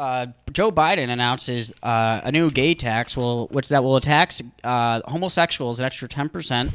Speaker 2: uh, Joe Biden announces uh, a new gay tax, will which that will tax uh, homosexuals an extra ten percent.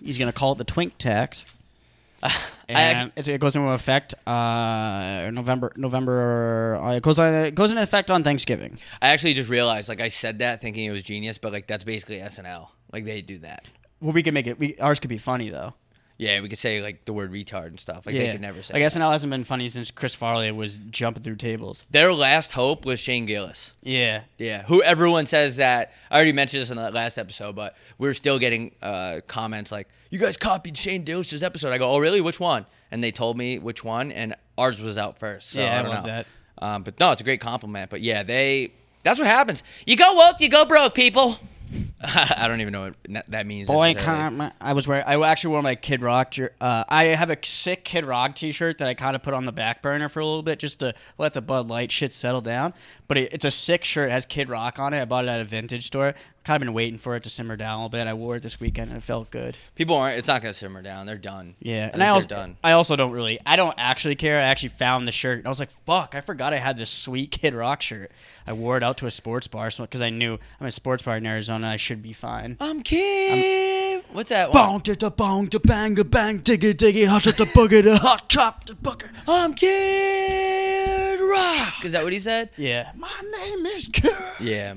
Speaker 2: He's going to call it the twink tax, <laughs> and
Speaker 1: actually,
Speaker 2: it goes into effect uh, November. November. Uh, it goes on, it goes into effect on Thanksgiving.
Speaker 1: I actually just realized like I said that thinking it was genius, but like that's basically SNL. Like they do that.
Speaker 2: Well, we could make it. We, ours could be funny though.
Speaker 1: Yeah, we could say like the word retard and stuff. Like they could never say.
Speaker 2: Like
Speaker 1: that.
Speaker 2: SNL hasn't been funny since Chris Farley was jumping through tables.
Speaker 1: Their last hope was Shane Gillis.
Speaker 2: Yeah,
Speaker 1: Yeah, who everyone says that. I already mentioned this in the last episode, but we're still getting uh, comments like, "You guys copied Shane Gillis's episode." I go, "Oh, really? Which one?" And they told me which one, and ours was out first. So
Speaker 2: Yeah, I
Speaker 1: don't
Speaker 2: love
Speaker 1: know.
Speaker 2: that.
Speaker 1: Um, but no, it's a great compliment. But yeah, they. That's what happens. You go woke, you go broke, people. <laughs> I don't even know what that means.
Speaker 2: Boycott. I was wearing. I actually wore my Kid Rock. Uh, I have a sick Kid Rock T-shirt that I kind of put on the back burner for a little bit just to let the Bud Light shit settle down. But it, it's a sick shirt. It has Kid Rock on it. I bought it at a vintage store. Kind of been waiting for it to simmer down a little bit. I wore it this weekend and it felt good.
Speaker 1: People aren't. It's not gonna simmer down. They're done.
Speaker 2: Yeah,
Speaker 1: I
Speaker 2: and I also
Speaker 1: done.
Speaker 2: I also don't really. I don't actually care. I actually found the shirt. And I was like, "Fuck! I forgot I had this sweet Kid Rock shirt." I wore it out to a sports bar because I knew I'm a sports bar in Arizona. I should be fine.
Speaker 1: I'm kid. What's that one?
Speaker 2: Bong to bong to bang a bang diggy diggy hot to booger the hot chop the booger.
Speaker 1: I'm Kid Rock. Is that what he said?
Speaker 2: Yeah. My name is Kid.
Speaker 1: Yeah.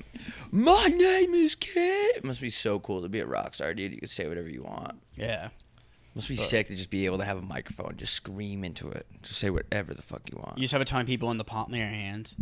Speaker 1: My name is Kid. It must be so cool to be a rock star, dude. You can say whatever you want.
Speaker 2: Yeah.
Speaker 1: Must be sick to just be able to have a microphone, just scream into it, just say whatever the fuck you want.
Speaker 2: You just have a ton of people in the palm of your hands.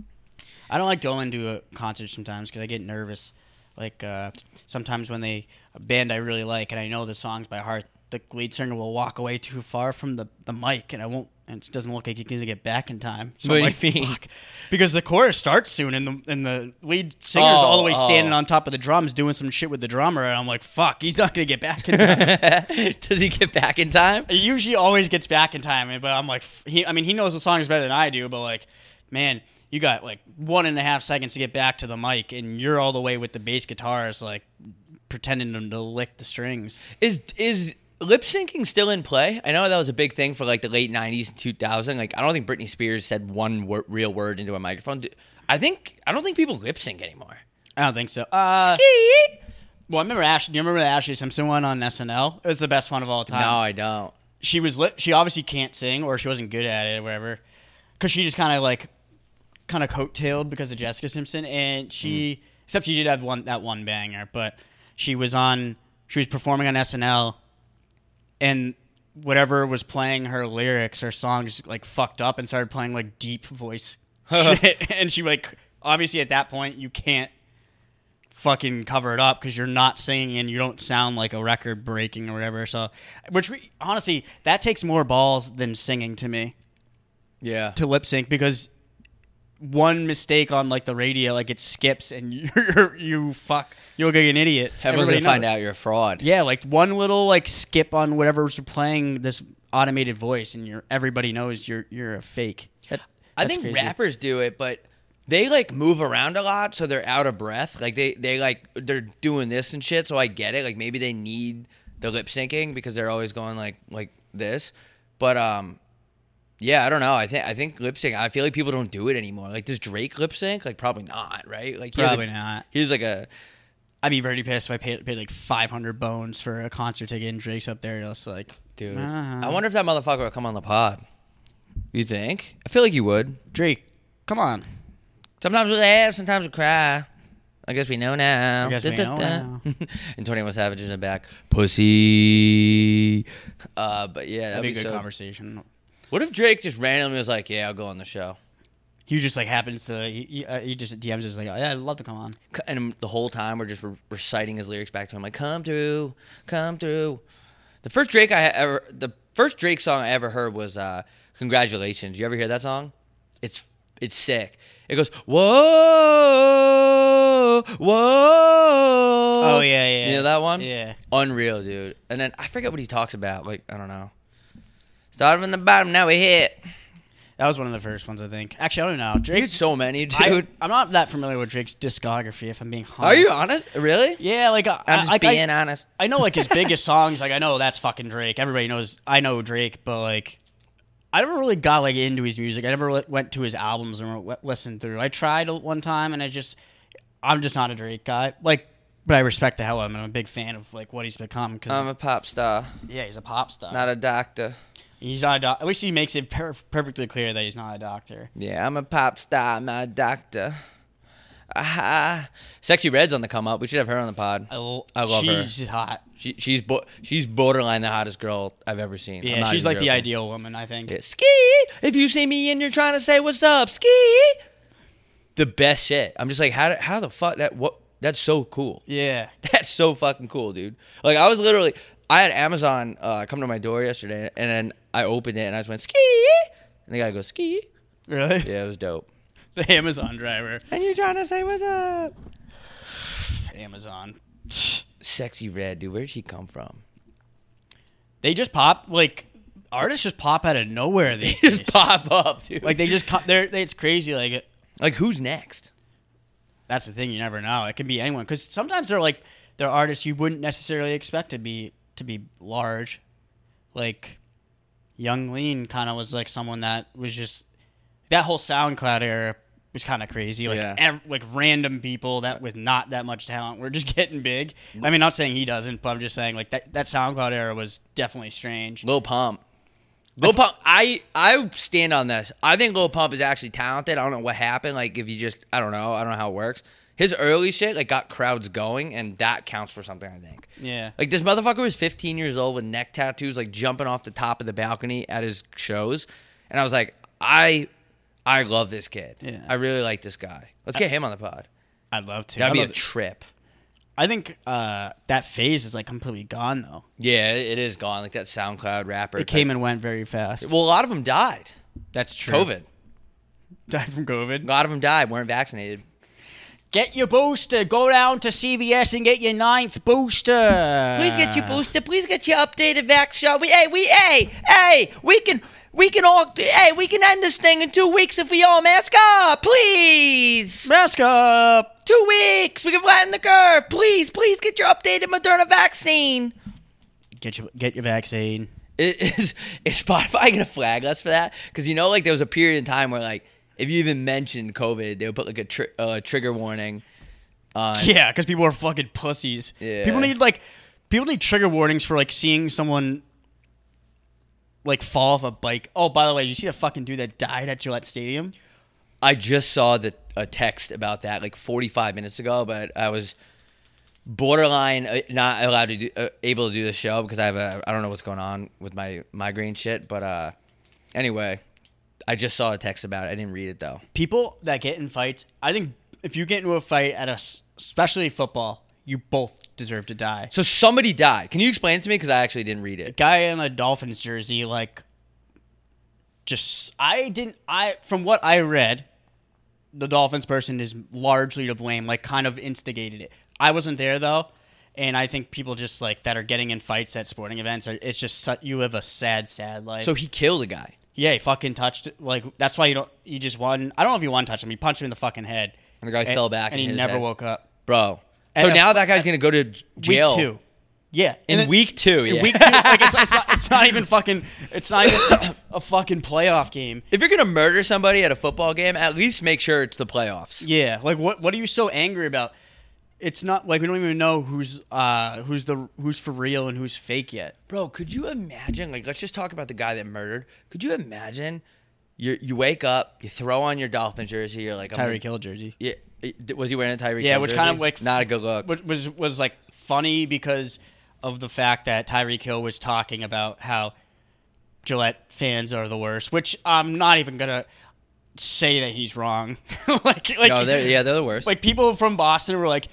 Speaker 2: I don't like going to a concert sometimes because I get nervous. Like uh, sometimes when they a band I really like and I know the songs by heart, the lead singer will walk away too far from the, the mic and I won't. And it doesn't look like he can get back in time. So
Speaker 1: What do you
Speaker 2: like,
Speaker 1: mean?
Speaker 2: fuck. Because the chorus starts soon and the and the lead singer's oh, all the way
Speaker 1: Oh,
Speaker 2: standing
Speaker 1: oh.
Speaker 2: on top of the drums doing some shit with the drummer and I'm like, fuck, he's not gonna get back in time. <laughs>
Speaker 1: Does he get back in time?
Speaker 2: He usually always gets back in time, but I'm like, he, I mean, he knows the songs better than I do, but like, man, you got like one and a half seconds to get back to the mic, and you're all the way with the bass guitarist, like pretending to lick the strings.
Speaker 1: Is is lip syncing still in play? I know that was a big thing for like the late '90s and 2000. Like I don't think Britney Spears said one wor- real word into a microphone. I think I don't think people lip sync anymore.
Speaker 2: I don't think so. Uh,
Speaker 1: Ski.
Speaker 2: well, I remember Ashlee. Do you remember the Ashlee Simpson one on SNL? It was the best one of all time.
Speaker 1: No, I don't.
Speaker 2: she was lit. She obviously can't sing, or she wasn't good at it, or whatever. Because she just kind of like, kind of coattailed because of Jessica Simpson, and she, except she did have one that one banger, but she was on, she was performing on SNL, and whatever was playing her lyrics her songs like fucked up and started playing like deep voice <laughs> shit, <laughs> and she like obviously at that point you can't fucking cover it up because you're not singing and you don't sound like a record breaking or whatever. So, which we, honestly, that takes more balls than singing to me
Speaker 1: Yeah.
Speaker 2: to lip sync because one mistake on like the radio, like it skips and <laughs> you're you fuck, you look like an idiot.
Speaker 1: Everyone's
Speaker 2: Everybody
Speaker 1: gonna find out you're a fraud.
Speaker 2: Yeah, like one little like skip on whatever's playing this automated voice, and you're everybody knows you're you're a fake. That-
Speaker 1: I think
Speaker 2: crazy.
Speaker 1: rappers do it, but they like move around a lot, so they're out of breath. Like they they like they're doing this and shit. So I get it. Like maybe they need the lip syncing because they're always going like like this. But um, yeah, I don't know. I think I think lip sync. I feel like people don't do it anymore. Like does Drake lip sync? Like probably not, right? Like he has a-
Speaker 2: Probably not.
Speaker 1: He's like a
Speaker 2: I'd be very pissed if I paid, paid like 500 bones for a concert ticket and Drake's up there. It's like,
Speaker 1: dude. I wonder if that motherfucker will come on the pod. You think? I feel like you would.
Speaker 2: Drake, come on.
Speaker 1: Sometimes we laugh, sometimes we cry. I guess we know now.
Speaker 2: I guess we know now. <laughs>
Speaker 1: and 21 Savage in the back. Pussy. Uh, but yeah, that'd,
Speaker 2: That'd be a good
Speaker 1: so-
Speaker 2: conversation.
Speaker 1: What if Drake just randomly was like, "Yeah, I'll go on the show,"
Speaker 2: He just like happens to he, he, uh, he just DMs us like, yeah, I'd love to come on.
Speaker 1: C- and the whole time we're just re- reciting his lyrics back to him, like, "Come through, come through." The first Drake I ever, the first Drake song I ever heard was uh, "Congratulations." You ever hear that song? It's it's sick. It goes whoa, whoa.
Speaker 2: Oh yeah, yeah.
Speaker 1: You know that one?
Speaker 2: Yeah.
Speaker 1: Unreal, dude. And then I forget what he talks about. Like I don't know. Started from the bottom, now we hit.
Speaker 2: That was one of the first ones I think. Actually, I don't know. Drake.
Speaker 1: so many, dude.
Speaker 2: I, I'm not that familiar with Drake's discography. If I'm being honest.
Speaker 1: Are you honest? Really?
Speaker 2: Yeah, like I,
Speaker 1: I'm just
Speaker 2: I, like, I-
Speaker 1: being honest.
Speaker 2: I know like his biggest <laughs> songs. Like I know that's fucking Drake. Everybody knows I know Drake, but like I never really got like into his music. I never went to his albums and listened through. I tried one time, and I just I'm just not a Drake guy. Like, but I respect the hell out of him. And I'm a big fan of like what he's become because
Speaker 1: I'm a pop star,
Speaker 2: yeah, he's a pop star.
Speaker 1: not a doctor.
Speaker 2: He's not a doc- At least he makes it per- perfectly clear that he's not a doctor.
Speaker 1: Yeah, I'm a pop star, I'm not a doctor. Aha. Sexyy Red's on the come up. We should have her on the pod.
Speaker 2: I, l-
Speaker 1: I love her.
Speaker 2: she's hot.
Speaker 1: She, she's bo- she's borderline the hottest girl I've ever seen.
Speaker 2: Yeah, she's like the ideal woman. I think.
Speaker 1: Yeah, ski. If you see me and you're trying to say what's up, ski. The best shit. I'm just like, how how the fuck that what? That's so cool.
Speaker 2: Yeah. <laughs>
Speaker 1: That's so fucking cool, dude. Like I was literally, I had Amazon uh, come to my door yesterday, and then I opened it and I just went ski, and the guy goes ski.
Speaker 2: Really?
Speaker 1: Yeah, it was dope. <laughs>
Speaker 2: The Amazon driver.
Speaker 1: And you're trying to say what's up? <sighs>
Speaker 2: Amazon.
Speaker 1: Sexyy Red, dude. Where'd she come from?
Speaker 2: They just pop like artists just pop out of nowhere
Speaker 1: They
Speaker 2: these days.
Speaker 1: just pop up, dude.
Speaker 2: Like they just come, they're they, it's crazy. Like
Speaker 1: like who's next?
Speaker 2: that's the thing. You never know. It can be anyone because sometimes they're like they're artists you wouldn't necessarily expect to be to be large. Like Yung Lean kind of was like someone that was just that whole SoundCloud era was kind of crazy. Like
Speaker 1: Yeah.
Speaker 2: ev- like random people that with not that much talent were just <laughs> getting big. I mean, not saying he doesn't, but I'm just saying like that that SoundCloud era was definitely strange.
Speaker 1: Lil Pump. Lil Pump, I I stand on this. I think Lil Pump is actually talented. I don't know what happened. Like if you just, I don't know. I don't know how it works. His early shit like got crowds going, and that counts for something. I think.
Speaker 2: Yeah.
Speaker 1: Like this motherfucker was 15 years old with neck tattoos, like jumping off the top of the balcony at his shows, and I was like, I, I love this kid.
Speaker 2: Yeah.
Speaker 1: I really like this guy. Let's get him on the pod.
Speaker 2: I'd love to.
Speaker 1: That'd
Speaker 2: I'd
Speaker 1: be a
Speaker 2: to-
Speaker 1: trip.
Speaker 2: I think uh, that phase is like completely gone though.
Speaker 1: Yeah, it it is gone. Like that SoundCloud rapper.
Speaker 2: It came and went very fast.
Speaker 1: Well, a lot of them died.
Speaker 2: That's true.
Speaker 1: COVID. <laughs>
Speaker 2: died from COVID.
Speaker 1: A lot of them died. weren't vaccinated.
Speaker 2: Get your booster. Go down to CVS and get your ninth booster.
Speaker 1: Please get your booster. Please get your updated vax shot. We, hey, we, hey, hey, we can, we can all, hey, we can end this thing in two weeks if we all mask up. Please,
Speaker 2: Mask up.
Speaker 1: two weeks. We can flatten the curve. Please, please get your updated Moderna vaccine.
Speaker 2: Get your get your vaccine. <laughs>
Speaker 1: Is is Spotify gonna flag us for that? Because you know, like there was a period in time where, like, if you even mentioned COVID, they would put like a tri- uh, trigger warning. On,
Speaker 2: Yeah, because people are fucking pussies.
Speaker 1: Yeah.
Speaker 2: People need like people need trigger warnings for like seeing someone like fall off a bike. Oh, by the way, did you see the fucking dude that died at Gillette Stadium?
Speaker 1: I just saw the a text about that like 45 minutes ago, but I was borderline uh, not allowed to do, uh, able to do the show because I have a I don't know what's going on with my migraine shit. But uh, anyway, I just saw a text about it. I didn't read it though.
Speaker 2: People that get in fights, I think if you get into a fight at a, especially football, you both deserve to die.
Speaker 1: So somebody died. Can you explain it to me? Because I actually didn't read it.
Speaker 2: guy in a Dolphins jersey, like, just I didn't. I from what I read, the Dolphins person is largely to blame. Like, kind of instigated it. I wasn't there though, and I think people just like that are getting in fights at sporting events. Are, it's just you live a sad, sad life.
Speaker 1: So he killed a guy,
Speaker 2: yeah, he fucking touched. Like that's why you don't. You just won. I don't know if you one touched him. You punched him in the fucking head.
Speaker 1: and the guy fell back
Speaker 2: and he
Speaker 1: hit his
Speaker 2: never
Speaker 1: head.
Speaker 2: woke up.
Speaker 1: bro.
Speaker 2: And
Speaker 1: So
Speaker 2: a-
Speaker 1: now that guy's gonna go to jail
Speaker 2: Week two. Yeah,
Speaker 1: in
Speaker 2: then-
Speaker 1: week two.
Speaker 2: in
Speaker 1: yeah.
Speaker 2: Week two, like it's, it's, not, it's not even fucking. It's not even <coughs> a fucking playoff game.
Speaker 1: if you're gonna murder somebody at a football game, at least make sure it's the playoffs.
Speaker 2: Yeah, like what? What are you so angry about? It's not like we don't even know who's uh who's the who's for real and who's fake yet.
Speaker 1: Bro, could you imagine? Like, let's just talk about the guy that murdered. Could you imagine You you wake up, you throw on your Dolphin jersey. You're like,
Speaker 2: Tyreek
Speaker 1: gonna-
Speaker 2: Hill jersey.
Speaker 1: Yeah, was he wearing a Tyreek?
Speaker 2: Yeah,
Speaker 1: Hill
Speaker 2: which kind of like
Speaker 1: not a good look.
Speaker 2: Which was was like funny because of the fact that Tyreek Hill was talking about how Gillette fans are the worst. Which I'm not even gonna say that he's wrong. <laughs> like like
Speaker 1: no, they're, yeah, they're the worst.
Speaker 2: like people from Boston were like,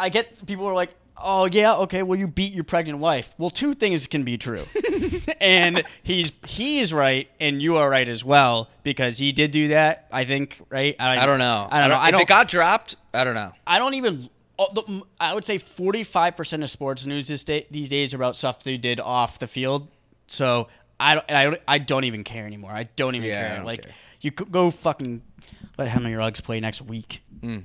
Speaker 2: I get people are like, oh yeah, okay, well you beat your pregnant wife. Well, two things can be true, <laughs> and he's he is right, and you are right as well because he did do that. I think right.
Speaker 1: I don't know.
Speaker 2: I don't know. I
Speaker 1: if
Speaker 2: don't.
Speaker 1: it got dropped, I don't know.
Speaker 2: I don't even. oh, I would say forty-five percent of sports news this day, these days are about stuff they did off the field. So I don't. I don't, I don't even care anymore. I don't even
Speaker 1: Yeah,
Speaker 2: care.
Speaker 1: don't
Speaker 2: like
Speaker 1: care.
Speaker 2: you could go fucking let Henry Ruggs play next week.
Speaker 1: Hmm.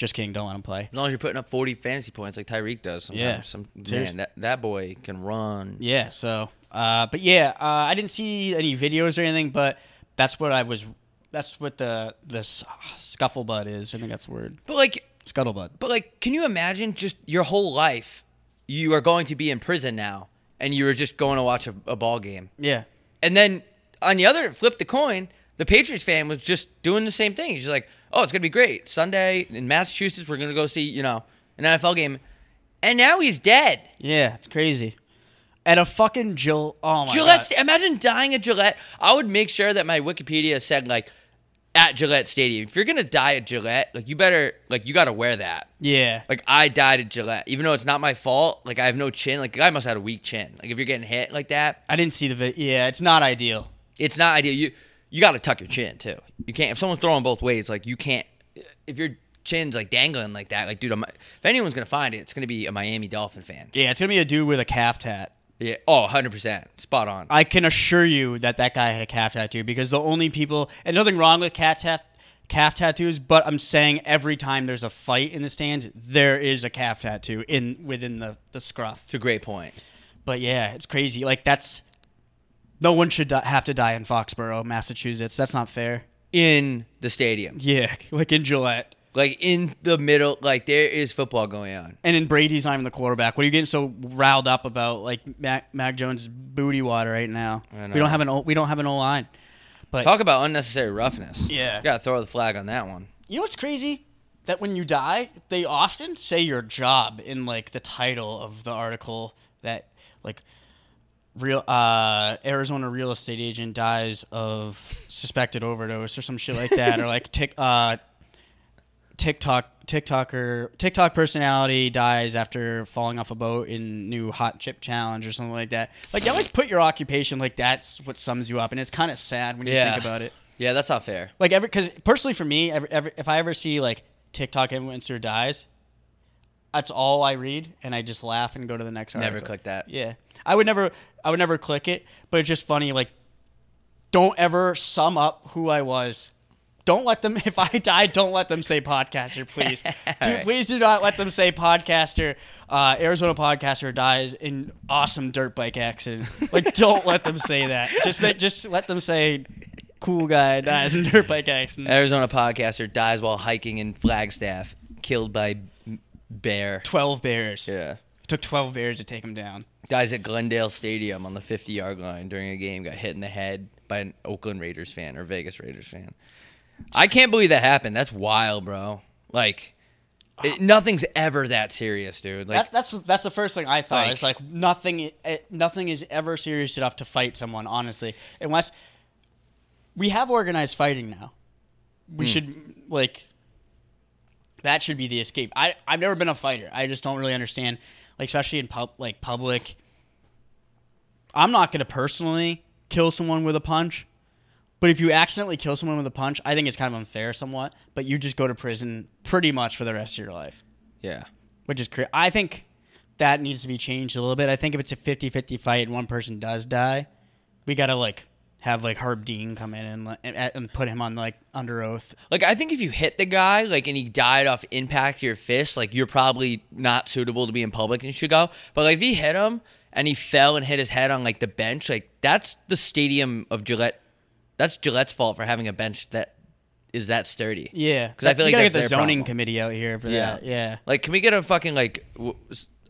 Speaker 2: Just kidding. Don't let him play.
Speaker 1: As long as you're putting up 40 fantasy points like Tyreek does. Sometimes.
Speaker 2: Yeah.
Speaker 1: Some, man, that, that boy can run.
Speaker 2: Yeah. So, uh, but yeah, uh, I didn't see any videos or anything, but that's what I was. That's what the the scufflebutt is. I think that's the word.
Speaker 1: But like,
Speaker 2: Scuttlebutt.
Speaker 1: but like, can you imagine just your whole life? You are going to be in prison now, and you were just going to watch a, a ball game.
Speaker 2: Yeah.
Speaker 1: And then on the other flip the coin, the Patriots fan was just doing the same thing. He's just like, "Oh, it's gonna be great. Sunday in Massachusetts, we're gonna go see you know an NFL game." And now he's dead.
Speaker 2: Yeah. It's crazy. At a fucking Jill. Oh my
Speaker 1: Gillette.
Speaker 2: god.
Speaker 1: Imagine dying at Gillette. I would make sure that my Wikipedia said like at Gillette Stadium. If you're gonna die at Gillette, like you better like you got to wear that.
Speaker 2: Yeah.
Speaker 1: Like I died at Gillette, even though it's not my fault. Like I have no chin. Like I must have had a weak chin. Like if you're getting hit like that,
Speaker 2: I didn't see the video. Yeah, it's not ideal.
Speaker 1: it's not ideal. You you got to tuck your chin too. You can't if someone's throwing both ways. Like you can't if your chin's like dangling like that. Like dude, I'm, if anyone's gonna find it, it's gonna be a Miami Dolphin fan.
Speaker 2: Yeah, it's gonna be a dude with a calf tat.
Speaker 1: Yeah. Oh, 100 percent. Spot on.
Speaker 2: I can assure you that that guy had a calf tattoo because the only people and nothing wrong with cat tat, calf tattoos, but I'm saying every time there's a fight in the stands, there is a calf tattoo in within the the scruff.
Speaker 1: It's a great point.
Speaker 2: But yeah, it's crazy. Like that's no one should di- have to die in Foxborough, Massachusetts. That's not fair.
Speaker 1: In the stadium.
Speaker 2: Yeah, like in Gillette.
Speaker 1: like in the middle like there is football going on
Speaker 2: And then Brady's not even the quarterback. What are you getting so riled up about? Like Mac, Mac Jones' booty water right now. We don't have an O- we don't have an O line. But
Speaker 1: talk about unnecessary roughness
Speaker 2: Yeah.
Speaker 1: gotta throw the flag on that one
Speaker 2: you know what's crazy? That when you die, they often say your job in like the title of the article that like real uh Arizona real estate agent dies of suspected overdose or some shit like that or like tick uh TikTok TikToker TikTok personality dies after falling off a boat in new hot chip challenge or something like that. Like you always put your occupation like that's what sums you up, and it's kind of sad when you
Speaker 1: Yeah.
Speaker 2: think about it.
Speaker 1: yeah that's not fair
Speaker 2: Like every because personally for me, every, every, if I ever see like TikTok influencer dies, that's all I read, and I just laugh and go to the next.
Speaker 1: Never
Speaker 2: article.
Speaker 1: click that.
Speaker 2: Yeah, I would never, I would never click it, but it's just funny. Like, don't ever sum up who I was. Don't let them. <laughs> If I die, don't let them say podcaster, please. <laughs> do,
Speaker 1: right.
Speaker 2: Please do not let them say podcaster. Uh, Arizona podcaster dies in awesome dirt bike accident. Like, <laughs> don't let them say that. Just make, just let them say cool guy dies in dirt bike accident.
Speaker 1: arizona podcaster dies while hiking in flagstaff killed by bear
Speaker 2: Twelve bears.
Speaker 1: yeah
Speaker 2: took twelve bears to take him down.
Speaker 1: Guys at glendale stadium on the 50 yard line during a game got hit in the head by an oakland raiders fan or vegas raiders fan i can't believe that happened that's wild bro like it, nothing's ever that serious dude like
Speaker 2: That, that's that's the first thing I thought.
Speaker 1: Like-
Speaker 2: it's like nothing it, nothing is ever serious enough to fight someone. Honestly, unless we have organized fighting now, we hmm. should like that should be the escape. I I've never been a fighter. I just don't really understand, like especially in pub like public. I'm not gonna personally kill someone with a punch. But if you accidentally kill someone with a punch, I think it's kind of unfair somewhat. But you just go to prison pretty much for the rest of your life
Speaker 1: yeah
Speaker 2: which is cra I think that needs to be changed a little bit. I think if it's a 50-50 fight and one person does die, we got to like have like Herb Dean come in and, and and put him on like under oath.
Speaker 1: Like I think if you hit the guy, like and he died off impact of your fist, like you're probably not suitable to be in public and you should go. But like if he hit him and he fell and hit his head on like the bench, like that's the stadium of Gillette. That's Gillette's fault for having a bench that is that sturdy.
Speaker 2: Yeah,
Speaker 1: because I feel like that's
Speaker 2: get the zoning
Speaker 1: problem.
Speaker 2: committee out here for
Speaker 1: Yeah.
Speaker 2: that. Yeah,
Speaker 1: Like, can we get a fucking like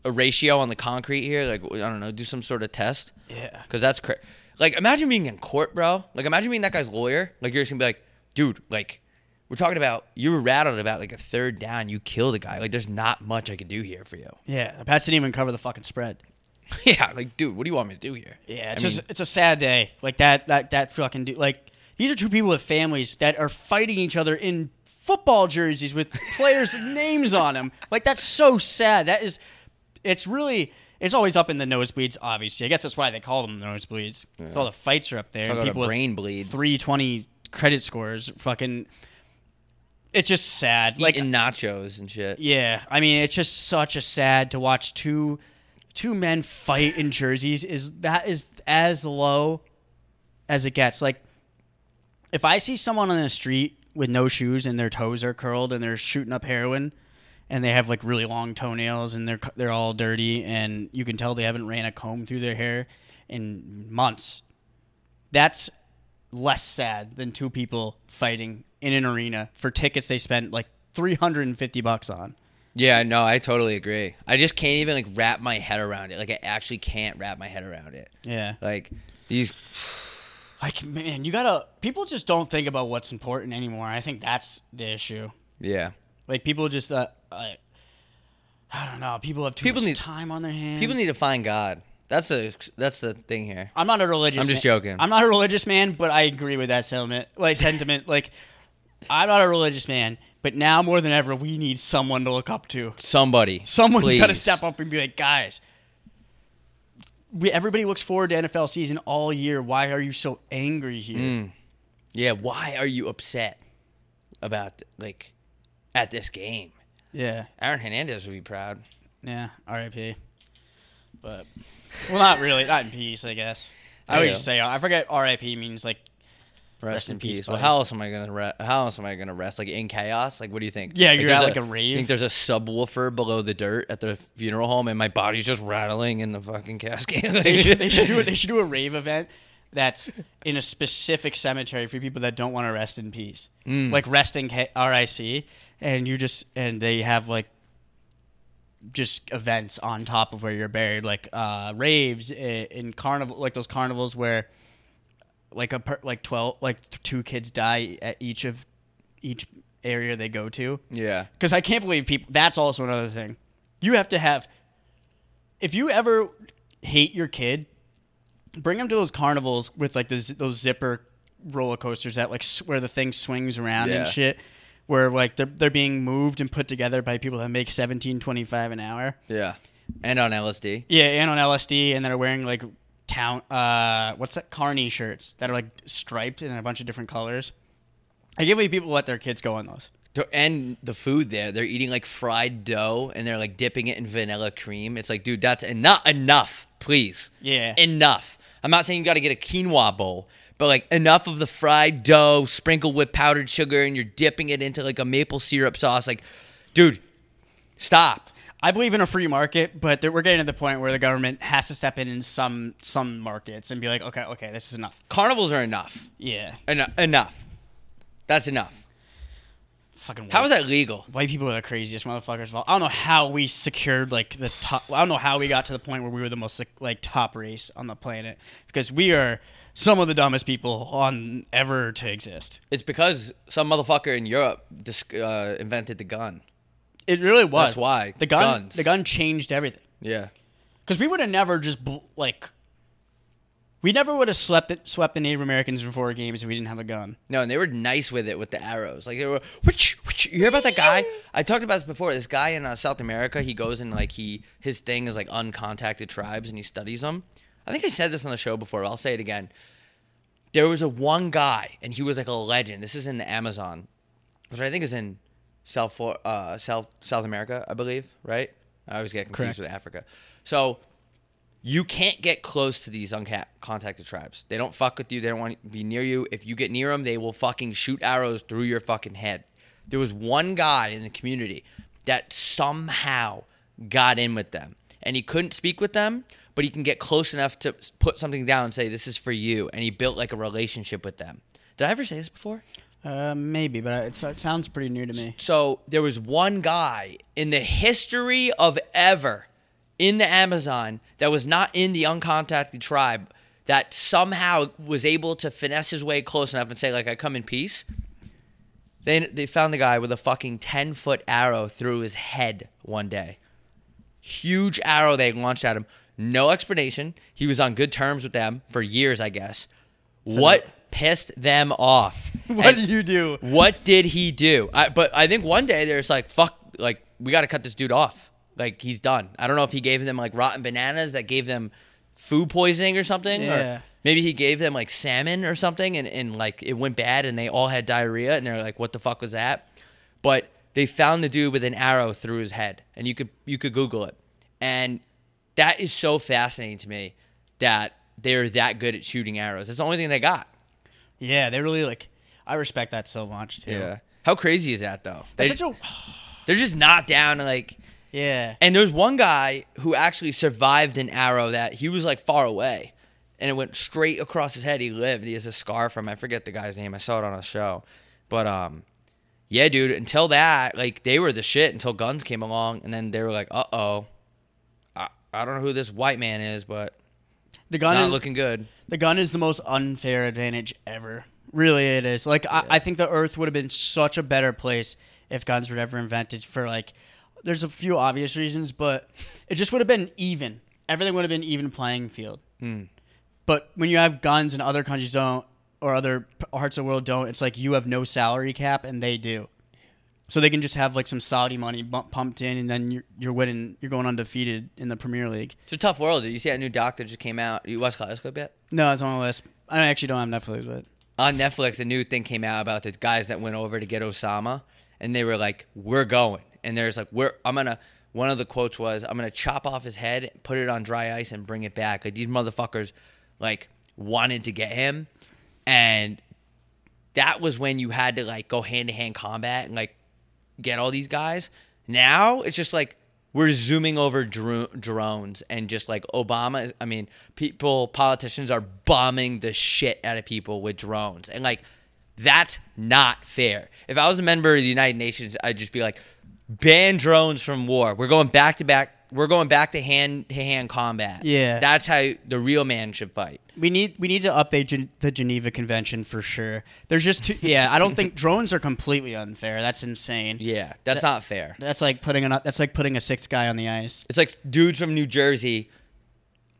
Speaker 1: a ratio on the concrete here? Like I don't know, do some sort of test.
Speaker 2: yeah.
Speaker 1: Because that's cra- Like, imagine being in court, bro. Like, imagine being that guy's lawyer. Like, you're just gonna be like, dude, like, we're talking about you were rattled about like a third down. You killed a guy. Like, there's not much I could do here for you.
Speaker 2: Yeah, the Pats didn't even cover the fucking spread. <laughs>
Speaker 1: yeah, like, dude, what do you want me to do here?
Speaker 2: Yeah, it's
Speaker 1: I
Speaker 2: just
Speaker 1: mean,
Speaker 2: it's a sad day. Like that that that fucking dude. Like these are two people with families that are fighting each other in football jerseys with players' <laughs> names on them. Like that's so sad. That is, it's really. It's always up in the nosebleeds, obviously. I guess that's why they call them nosebleeds. So all the fights are up there.
Speaker 1: Talk
Speaker 2: and
Speaker 1: about a
Speaker 2: people
Speaker 1: brain bleed.
Speaker 2: 320 credit scores. Fucking. It's just sad. Like,
Speaker 1: eating nachos and shit.
Speaker 2: yeah, I mean, it's just such a sad to watch two two men fight in jerseys. Is that is as low as it gets? Like, if I see someone on the street with no shoes and their toes are curled and they're shooting up heroin, and they have like really long toenails and they're they're all dirty and you can tell they haven't ran a comb through their hair in months. That's less sad than two people fighting in an arena for tickets they spent like 350 bucks on.
Speaker 1: Yeah, no, I totally agree. I just can't even like wrap my head around it. Like I actually can't wrap my head around it.
Speaker 2: Yeah.
Speaker 1: Like these <sighs>
Speaker 2: Like man, you gotta. People just don't think about what's important anymore. I think that's the issue.
Speaker 1: yeah.
Speaker 2: Like people just, uh, I, I don't know. People have too
Speaker 1: People
Speaker 2: much
Speaker 1: need-
Speaker 2: time on their hands.
Speaker 1: People need to find God. That's the that's the thing here.
Speaker 2: I'm not a religious.
Speaker 1: I'm just
Speaker 2: man-
Speaker 1: joking.
Speaker 2: I'm not a religious man, but I agree with that sentiment. Like sentiment. like I'm not a religious man, but now more than ever, we need someone to look up to.
Speaker 1: Somebody.
Speaker 2: Someone's got to step up and be like, guys. We, everybody looks forward to NFL season all year. Why are you so angry here?
Speaker 1: Mm. Yeah, why are you upset about like at this game?
Speaker 2: Yeah.
Speaker 1: Aaron Hernandez would be proud.
Speaker 2: Yeah, R.I.P. But well, not really. Not in peace, I guess. I always just say I forget R.I.P. means like
Speaker 1: Rest,
Speaker 2: Rest
Speaker 1: in
Speaker 2: in peace,
Speaker 1: peace. Well, how else am I gonna re- how else am I gonna rest? Like in chaos? Like what do you think?
Speaker 2: Yeah, you're
Speaker 1: there's
Speaker 2: at, like, a rave.
Speaker 1: You think there's a subwoofer below the dirt at the funeral home, and my body's just rattling in the fucking casket?
Speaker 2: they <laughs> should they should do they should do a rave event that's in a specific cemetery for people that don't want to rest in peace,
Speaker 1: Mm.
Speaker 2: like resting R.I.C. And you just and they have like just events on top of where you're buried, like uh, raves in, in carnival, like those carnivals where like a per, like twelve like two kids die at each of each area they go to.
Speaker 1: yeah.
Speaker 2: Because I can't believe people. That's also another thing. You have to have. If you ever hate your kid, bring them to those carnivals with like those those zipper roller coasters that like where the thing swings around
Speaker 1: Yeah.
Speaker 2: and shit. Where like they're they're being moved and put together by people that make seventeen twenty five an hour.
Speaker 1: Yeah. And on LSD.
Speaker 2: Yeah, and on LSD, and they're wearing like town. Uh, what's that? Carney shirts that are like striped in a bunch of different colors. I can't believe people let their kids go on those.
Speaker 1: And the food there, they're eating like fried dough and they're like dipping it in vanilla cream. It's like, dude, that's enough. Enough, please.
Speaker 2: Yeah.
Speaker 1: Enough. I'm not saying you got to get a quinoa bowl, but like enough of the fried dough sprinkled with powdered sugar and you're dipping it into like a maple syrup sauce. Like, dude, stop.
Speaker 2: I believe in a free market, but we're getting to the point where the government has to step in in some some markets and be like, okay, okay, this is enough.
Speaker 1: Carnivals are enough.
Speaker 2: Yeah,
Speaker 1: Enough. Enough. That's enough.
Speaker 2: Fucking.
Speaker 1: How is that legal?
Speaker 2: White people are the craziest motherfuckers of all. I don't know how we secured like the top. I don't know how we got to the point where we were the most like top race on the planet because we are some of the dumbest people on ever to exist.
Speaker 1: It's because some motherfucker in Europe dis- uh, invented the gun.
Speaker 2: It really was.
Speaker 1: That's why.
Speaker 2: the gun.
Speaker 1: Guns.
Speaker 2: The gun changed everything.
Speaker 1: Yeah.
Speaker 2: Because we would have never just bl- like. We never would have swept it, swept the Native Americans in four games if we didn't have a gun.
Speaker 1: No, and they were nice with it with the arrows. Like they were, which, which, you hear about that guy? I talked about this before. This guy in uh, South America, he goes and like he his thing is like uncontacted tribes, and he studies them. I think I said this on the show before. But I'll say it again. There was a one guy, and he was like a legend. This is in the Amazon, which I think is in South uh, South South America, I believe. Right? I always get confused
Speaker 2: Correct.
Speaker 1: with Africa. So you can't get close to these uncontacted tribes. They don't fuck with you. They don't want to be near you. If you get near them, they will fucking shoot arrows through your fucking head. There was one guy in the community that somehow got in with them, and he couldn't speak with them, but he can get close enough to put something down and say, "This is for you," and he built like a relationship with them. Did I ever say this before?
Speaker 2: Uh, maybe, but it's, it sounds pretty new to me.
Speaker 1: So there was one guy in the history of ever in the Amazon that was not in the uncontacted tribe that somehow was able to finesse his way close enough and say like I come in peace. They they found the guy with a fucking ten foot arrow through his head one day. Huge arrow they launched at him. No explanation. He was on good terms with them for years, I guess. what pissed them off? <laughs>
Speaker 2: What did you do?
Speaker 1: What did he do? I, but I think one day there's like fuck, like we got to cut this dude off. Like he's done. I don't know if he gave them like rotten bananas that gave them food poisoning or something.
Speaker 2: Yeah.
Speaker 1: Or maybe he gave them like salmon or something and, and like it went bad and they all had diarrhea and they're like, what the fuck was that? But they found the dude with an arrow through his head and you could you could Google it. And that is so fascinating to me that they're that good at shooting arrows. It's the only thing they got.
Speaker 2: Yeah, they really like. I respect that so much too. Yeah.
Speaker 1: How crazy is that though? They,
Speaker 2: That's such a.
Speaker 1: they're just not down to like
Speaker 2: Yeah.
Speaker 1: and there's one guy who actually survived an arrow that he was like far away and it went straight across his head. He lived. He has a scar from I forget the guy's name. I saw it on a show. But um yeah, dude, until that, like they were the shit until guns came along and then they were like, "Uh oh. I, I don't know who this white man is, but
Speaker 2: The gun
Speaker 1: not
Speaker 2: is
Speaker 1: looking good."
Speaker 2: the gun is the most unfair advantage ever. Really, it is. Like I, I think the Earth would have been such a better place if guns were ever invented. For like, there's a few obvious reasons, but it just would have been even. Everything would have been even playing field. Hmm. But when you have guns and other countries don't, or other parts of the world don't, it's like you have no salary cap and they do. So they can just have like some Saudi money pumped in, and then you're, you're winning. You're going undefeated in the Premier League.
Speaker 1: It's a tough world. Dude. You see that new doc that just came out? You watched Kaleidoscope yet?
Speaker 2: No, it's on the list. I actually don't have Netflix, but
Speaker 1: on Netflix, a new thing came out about the guys that went over to get Osama, and they were like, "We're going," and there's like, "We're." I'm gonna. One of the quotes was, "I'm gonna chop off his head, put it on dry ice, and bring it back." Like these motherfuckers, like wanted to get him, and that was when you had to like go hand to hand combat and like get all these guys. Now it's just like we're zooming over dro- drones and just like Obama is, I mean, people, politicians are bombing the shit out of people with drones. And like, that's not fair. If I was a member of the United Nations, I'd just be like, ban drones from war. We're going back to back. We're going back to hand to hand combat.
Speaker 2: Yeah.
Speaker 1: That's how the real man should fight.
Speaker 2: we need we need to update Gen- the Geneva Convention for sure. There's just too, yeah. I don't think <laughs> drones are completely unfair. That's insane.
Speaker 1: Yeah, that's not fair.
Speaker 2: That's like putting an that's like putting a sixth guy on the ice.
Speaker 1: It's like dudes from New Jersey,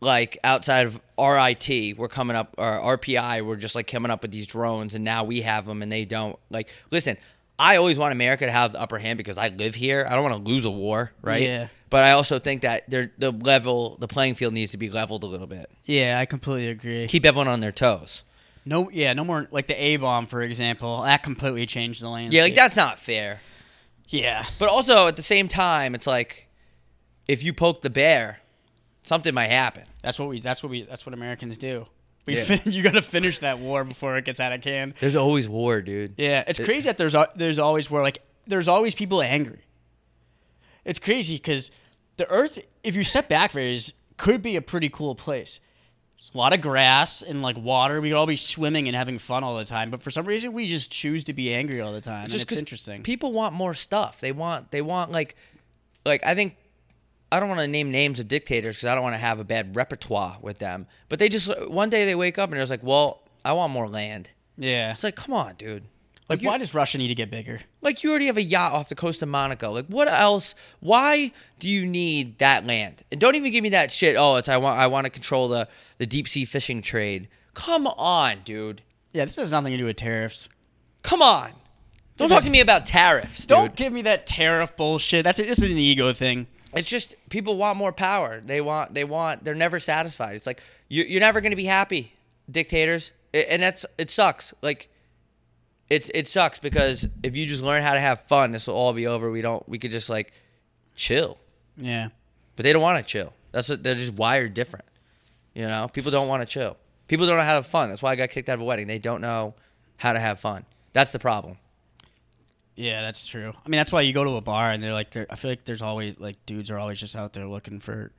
Speaker 1: like outside of RIT, we're coming up, or RPI, we're just like coming up with these drones, and now we have them and they don't. Like, listen, I always want America to have the upper hand because I live here. I don't want to lose a war, right?
Speaker 2: Yeah.
Speaker 1: But I also think that the level, the playing field needs to be leveled a little bit.
Speaker 2: Yeah, I completely agree.
Speaker 1: Keep everyone on their toes.
Speaker 2: No, yeah, no more like the A bomb for example. That completely changed the landscape.
Speaker 1: Yeah, like that's not fair.
Speaker 2: Yeah,
Speaker 1: But also at the same time, it's like if you poke the bear, something might happen.
Speaker 2: that's what we that's what we that's what Americans do. We
Speaker 1: Yeah.
Speaker 2: fin- <laughs> you got to finish that war before it gets out of hand.
Speaker 1: There's always war, dude.
Speaker 2: Yeah, it's crazy that there's there's always where like there's always people angry. It's crazy because the Earth, if you step back for it, is could be a pretty cool place. There's a lot of grass and like water. We could all be swimming and having fun all the time, but for some reason we just choose to be angry all the time. and it's
Speaker 1: 'cause
Speaker 2: interesting.
Speaker 1: People want more stuff. They want they want like like I think I don't want to name names of dictators because I don't want to have a bad repertoire with them. But they just one day they wake up and they're like, well, I want more land.
Speaker 2: yeah,
Speaker 1: It's like, come on, dude.
Speaker 2: like
Speaker 1: you-
Speaker 2: why does Russia need to get bigger?
Speaker 1: Like you already have a yacht off the coast of Monaco. Like what else? Why do you need that land? And don't even give me that shit. Oh, it's I want I want to control the the deep sea fishing trade. Come on, dude.
Speaker 2: Yeah, this has nothing to do with tariffs.
Speaker 1: Come on. Don't talk to me about tariffs, dude.
Speaker 2: Don't give me that tariff bullshit. That's a, this is an ego thing.
Speaker 1: It's just people want more power. They want. They want. They're never satisfied. It's like you, you're never going to be happy, dictators, and that's it. Sucks. Like it's it sucks because if you just learn how to have fun, this will all be over. We don't. We could just like chill,
Speaker 2: Yeah.
Speaker 1: but they don't want to chill. That's what they're just wired different. You know, people don't want to chill. People don't know how to have fun. That's why I got kicked out of a wedding. They don't know how to have fun. That's the problem.
Speaker 2: Yeah, that's true. I mean, that's why you go to a bar and they're like, they're, I feel like there's always like dudes are always just out there looking for.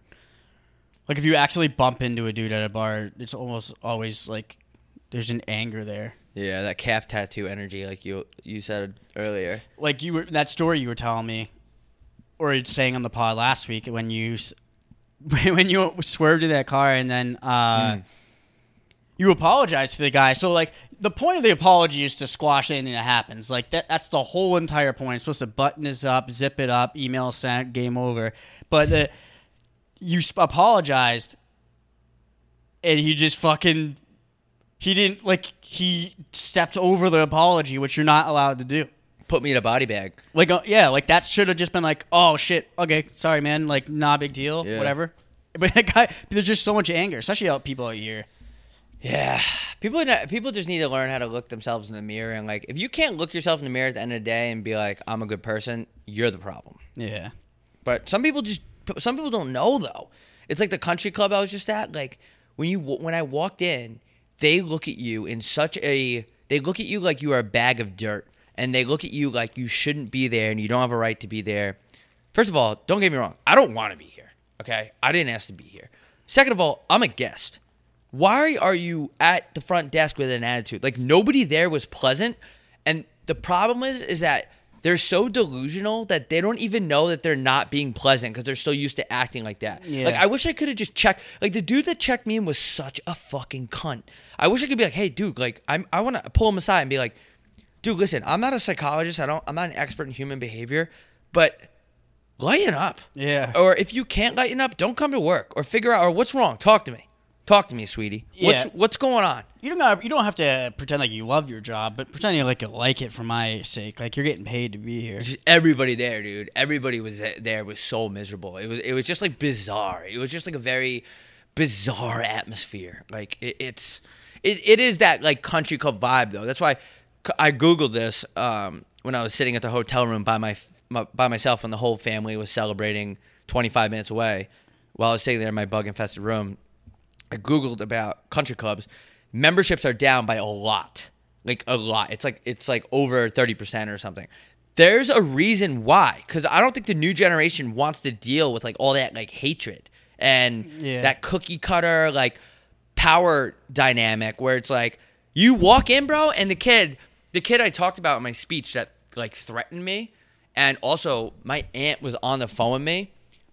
Speaker 2: Like if you actually bump into a dude at a bar, it's almost always like there's an anger there.
Speaker 1: Yeah, that calf tattoo energy, like you you said earlier.
Speaker 2: Like you were that story you were telling me, or saying on the pod last week when you <laughs> when you swerved to that car and then uh, you apologize to the guy. So like the point of the apology is to squash anything that happens. Like that that's the whole entire point. It's supposed to button this up, zip it up, email sent, game over. But the, you sp- apologized and he just fucking he didn't like he stepped over the apology, which you're not allowed to do.
Speaker 1: Put me in a body bag.
Speaker 2: Like uh, yeah, like that should have just been like, oh shit, okay, sorry man, like not a big deal,
Speaker 1: Yeah.
Speaker 2: whatever. But that guy, there's just so much anger, especially out people out here.
Speaker 1: Yeah, people people just need to learn how to look themselves in the mirror and like if you can't look yourself in the mirror at the end of the day and be like I'm a good person, you're the problem.
Speaker 2: Yeah,
Speaker 1: But some people just some people don't know though. It's like the country club I was just at. Like when you when I walked in, they look at you in such a they look at you like you are a bag of dirt, and they look at you like you shouldn't be there and you don't have a right to be there. First of all, don't get me wrong. I don't want to be here. Okay, I didn't ask to be here. Second of all, I'm a guest. Why are you at the front desk with an attitude? Like nobody there was pleasant, and the problem is is that they're so delusional that they don't even know that they're not being pleasant because they're so used to acting like that.
Speaker 2: Yeah.
Speaker 1: Like I wish I could have just checked. Like the dude that checked me in was such a fucking cunt. I wish I could be like, hey, dude, like I'm I want to pull him aside and be like, dude, listen, I'm not a psychologist. I don't. I'm not an expert in human behavior, but lighten up.
Speaker 2: Yeah.
Speaker 1: Or if you can't lighten up, don't come to work or figure out or what's wrong. Talk to me. Talk to me, sweetie.
Speaker 2: Yeah.
Speaker 1: What's what's going on?
Speaker 2: you don't gotta, you don't have to pretend like you love your job, but pretend you like you like it for my sake. Like you're getting paid to be here.
Speaker 1: Just everybody there, dude. Everybody was there was so miserable. It was it was just like bizarre. It was just like a very bizarre atmosphere. Like it, it's it, it is that like country club vibe though. That's why I googled this um, when I was sitting at the hotel room by my, my by myself when the whole family was celebrating 25 minutes away. While I was sitting there in my bug infested room, I googled about country clubs. Memberships are down by a lot, like a lot. It's like it's like over thirty percent or something. There's a reason why, because I don't think the new generation wants to deal with like all that like hatred and
Speaker 2: Yeah.
Speaker 1: that cookie cutter like power dynamic where it's like you walk in, bro, and the kid, the kid I talked about in my speech that like threatened me, and also my aunt was on the phone with me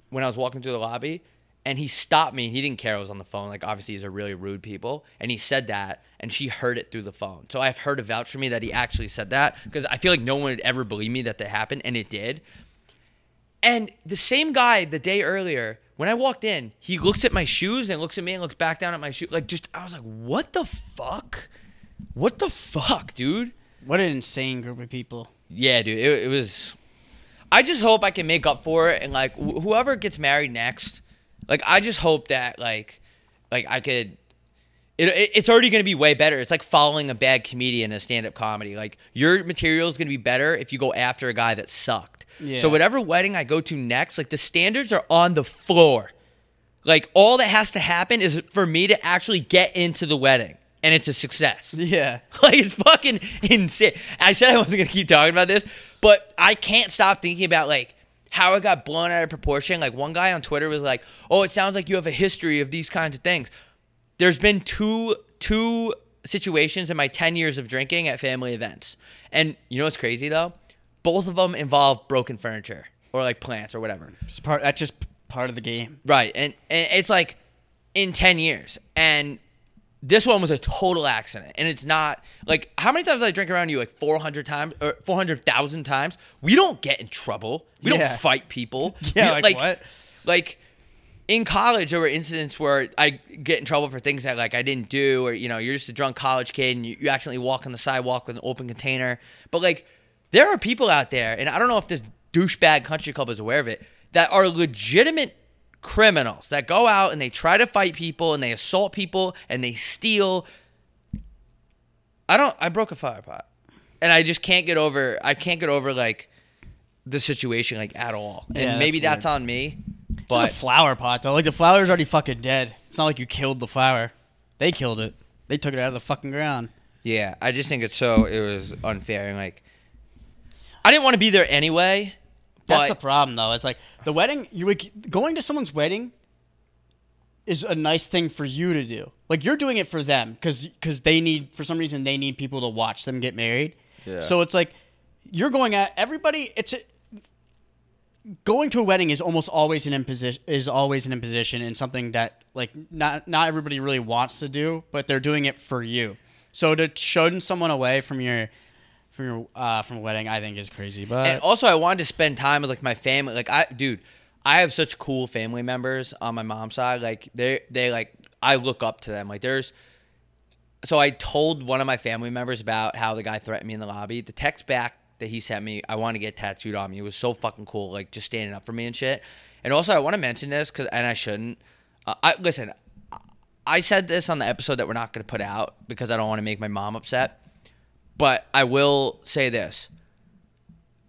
Speaker 1: when I was walking through the lobby, and he stopped me. He didn't care I was on the phone. Like obviously these are really rude people, and he said that, and she heard it through the phone. So I've heard a vouch for me that he actually said that because I feel like no one would ever believe me that that happened, and it did. And the same guy the day earlier, when I walked in, he looks at my shoes and looks at me and looks back down at my shoe. Like just I was like, what the fuck? What the fuck, dude?
Speaker 2: What an insane group of people.
Speaker 1: Yeah, dude. It, it was. I just hope I can make up for it, and like wh- whoever gets married next, like I just hope that like, like I could. It, it, it's already going to be way better. It's like following a bad comedian in a stand-up comedy. Like your material is going to be better if you go after a guy that sucked.
Speaker 2: Yeah.
Speaker 1: So whatever wedding I go to next, like the standards are on the floor. Like all that has to happen is for me to actually get into the wedding, and it's a success. <laughs>
Speaker 2: Yeah. <laughs>
Speaker 1: Like it's fucking insane. I said I wasn't gonna keep talking about this, but I can't stop thinking about like how it got blown out of proportion. Like one guy on Twitter was like, "Oh, it sounds like you have a history of these kinds of things." There's been two two situations in my 10 years of drinking at family events. And you know what's crazy though? Both of them involve broken furniture or like plants or whatever.
Speaker 2: It's part. That's just part of the game.
Speaker 1: Right. And, and it's like in 10 years. And this one was a total accident. And it's not like how many times did I drink around you? Like 400 times or 400,000 times? We don't get in trouble. We
Speaker 2: Yeah.
Speaker 1: don't fight people. <laughs>
Speaker 2: Yeah,
Speaker 1: We-
Speaker 2: like what?
Speaker 1: Like in college, there were incidents where I get in trouble for things that like I didn't do, or you know, you're just a drunk college kid and you, you accidentally walk on the sidewalk with an open container. But like, there are people out there, and I don't know if this douchebag country club is aware of it, that are legitimate criminals that go out and they try to fight people and they assault people and they steal. I don't. I broke a fire pot, and I just can't get over. I can't get over like the situation like at all. And
Speaker 2: Yeah,
Speaker 1: maybe
Speaker 2: that's
Speaker 1: that's on me.
Speaker 2: But a flower pot though. Like the flower's already fucking dead. It's not like you killed the flower. They killed it. They took it out of the fucking ground.
Speaker 1: Yeah, I just think it's so it was unfair and like I didn't want to be there anyway.
Speaker 2: That's
Speaker 1: But
Speaker 2: the problem though. It's like the wedding. You like going to someone's wedding is a nice thing for you to do. Like you're doing it for them because because they need for some reason they need people to watch them get married.
Speaker 1: Yeah.
Speaker 2: So it's like you're going at everybody. It's a, going to a wedding is almost always an imposition is always an imposition and something that like not not everybody really wants to do, but they're doing it for you. So to shun someone away from your from your uh, from a wedding, I think is crazy. But
Speaker 1: and also I wanted to spend time with like my family. Like I, dude, I have such cool family members on my mom's side. Like they, they like I look up to them. Like there's. So I told one of my family members about how the guy threatened me in the lobby. The text back that he sent me, I want to get tattooed on me. It was so fucking cool, like just standing up for me and shit. And also, I want to mention this because, and I shouldn't. Uh, I listen. I said this on the episode that we're not going to put out because I don't want to make my mom upset. But I will say this: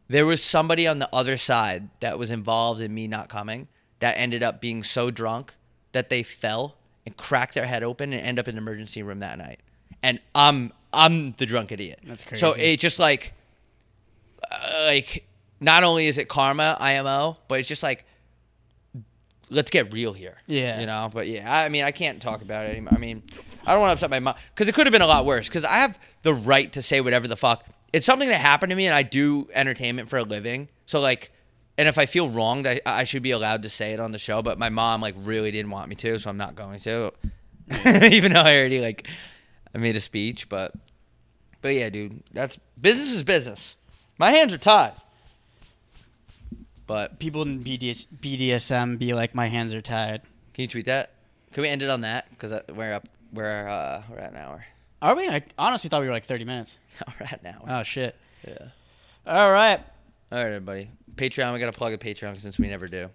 Speaker 1: there was somebody on the other side that was involved in me not coming that ended up being so drunk that they fell and cracked their head open and end up in the emergency room that night. And I'm I'm the drunk idiot.
Speaker 2: That's crazy.
Speaker 1: So it just like uh, like not only is it karma IMO, but it's just like let's get real here.
Speaker 2: Yeah.
Speaker 1: You know, but yeah, I mean, I can't talk about it anymore. I mean, I don't want to upset my mom because it could have been a lot worse because I have the right to say whatever the fuck. It's something that happened to me and I do entertainment for a living. So, like, and if I feel wronged, I, I should be allowed to say it on the show. But my mom, like, really didn't want me to, so I'm not going to. <laughs> Even though I already, like, I made a speech. But, but yeah, dude, that's business is business. My hands are tied. But
Speaker 2: people in BDS, BDSM be like, my hands are tied.
Speaker 1: Can you tweet that? Can we end it on that? Because we're up. We're uh, we're at an hour.
Speaker 2: Are we? I honestly thought we were like 30 minutes.
Speaker 1: No, we're at an hour.
Speaker 2: Oh shit.
Speaker 1: yeah.
Speaker 2: All right.
Speaker 1: All right, everybody. Patreon. We got to plug a Patreon since we never do.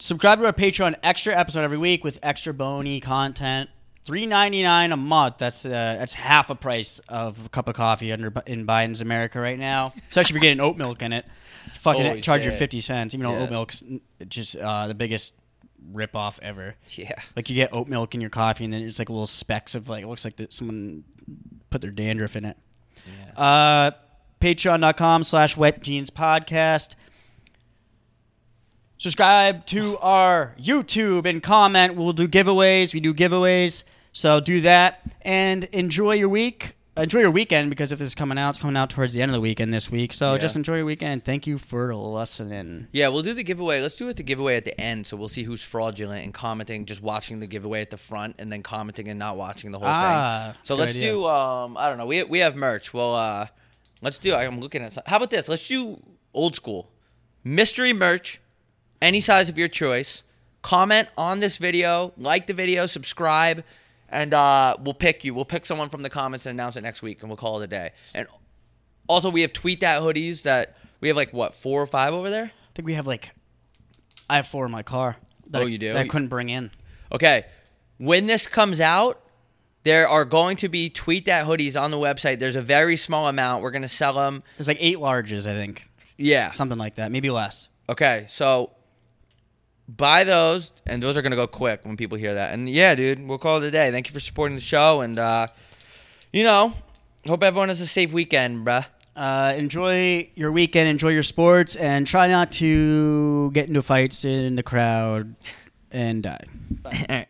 Speaker 2: Subscribe to our Patreon. Extra episode every week with extra bony content. Three ninety nine a month. That's uh, that's half a price of a cup of coffee under in Biden's America right now. Especially if you're getting oat milk in it. Fucking
Speaker 1: Holy
Speaker 2: charge you
Speaker 1: shit.
Speaker 2: fifty cents. Even though
Speaker 1: Yeah.
Speaker 2: oat milk's just uh, the biggest rip off ever.
Speaker 1: Yeah.
Speaker 2: Like you get oat milk in your coffee, and then it's like little specks of like it looks like that someone put their dandruff in it.
Speaker 1: Yeah.
Speaker 2: Uh, Patreon.com slash Wet Jeans Podcast. Subscribe to our YouTube and comment. We'll do giveaways. We do giveaways. So do that and enjoy your week. Enjoy your weekend because if this is coming out, it's coming out towards the end of the weekend this week. So
Speaker 1: Yeah.
Speaker 2: just enjoy your weekend. Thank you for listening.
Speaker 1: Yeah, we'll do the giveaway. Let's do it the giveaway at the end, so we'll see who's fraudulent and commenting, just watching the giveaway at the front, and then commenting and not watching the whole
Speaker 2: Ah,
Speaker 1: thing. So let's
Speaker 2: idea.
Speaker 1: do. Um, I don't know. We we have merch. Well, uh, let's do. I'm looking at. some- How about this? Let's do old school mystery merch, any size of your choice. Comment on this video, like the video, subscribe, and uh, we'll pick you. We'll pick someone from the comments and announce it next week, and we'll call it a day. And also, we have tweet that hoodies that we have like what four or five over there.
Speaker 2: I think we have like, I have four in my car. That
Speaker 1: Oh, you do?
Speaker 2: That I couldn't bring in.
Speaker 1: Okay. When this comes out, there are going to be tweet that hoodies on the website. There's a very small amount. We're going to sell them.
Speaker 2: There's like eight larges, I think.
Speaker 1: Yeah.
Speaker 2: Something like that. Maybe less.
Speaker 1: Okay. So buy those, and those are going to go quick when people hear that. And yeah, dude, we'll call it a day. Thank you for supporting the show. And, uh, you know, hope everyone has a safe weekend, bruh.
Speaker 2: Uh, enjoy your weekend, enjoy your sports, and try not to get into fights in the crowd and die. <laughs>
Speaker 1: All right.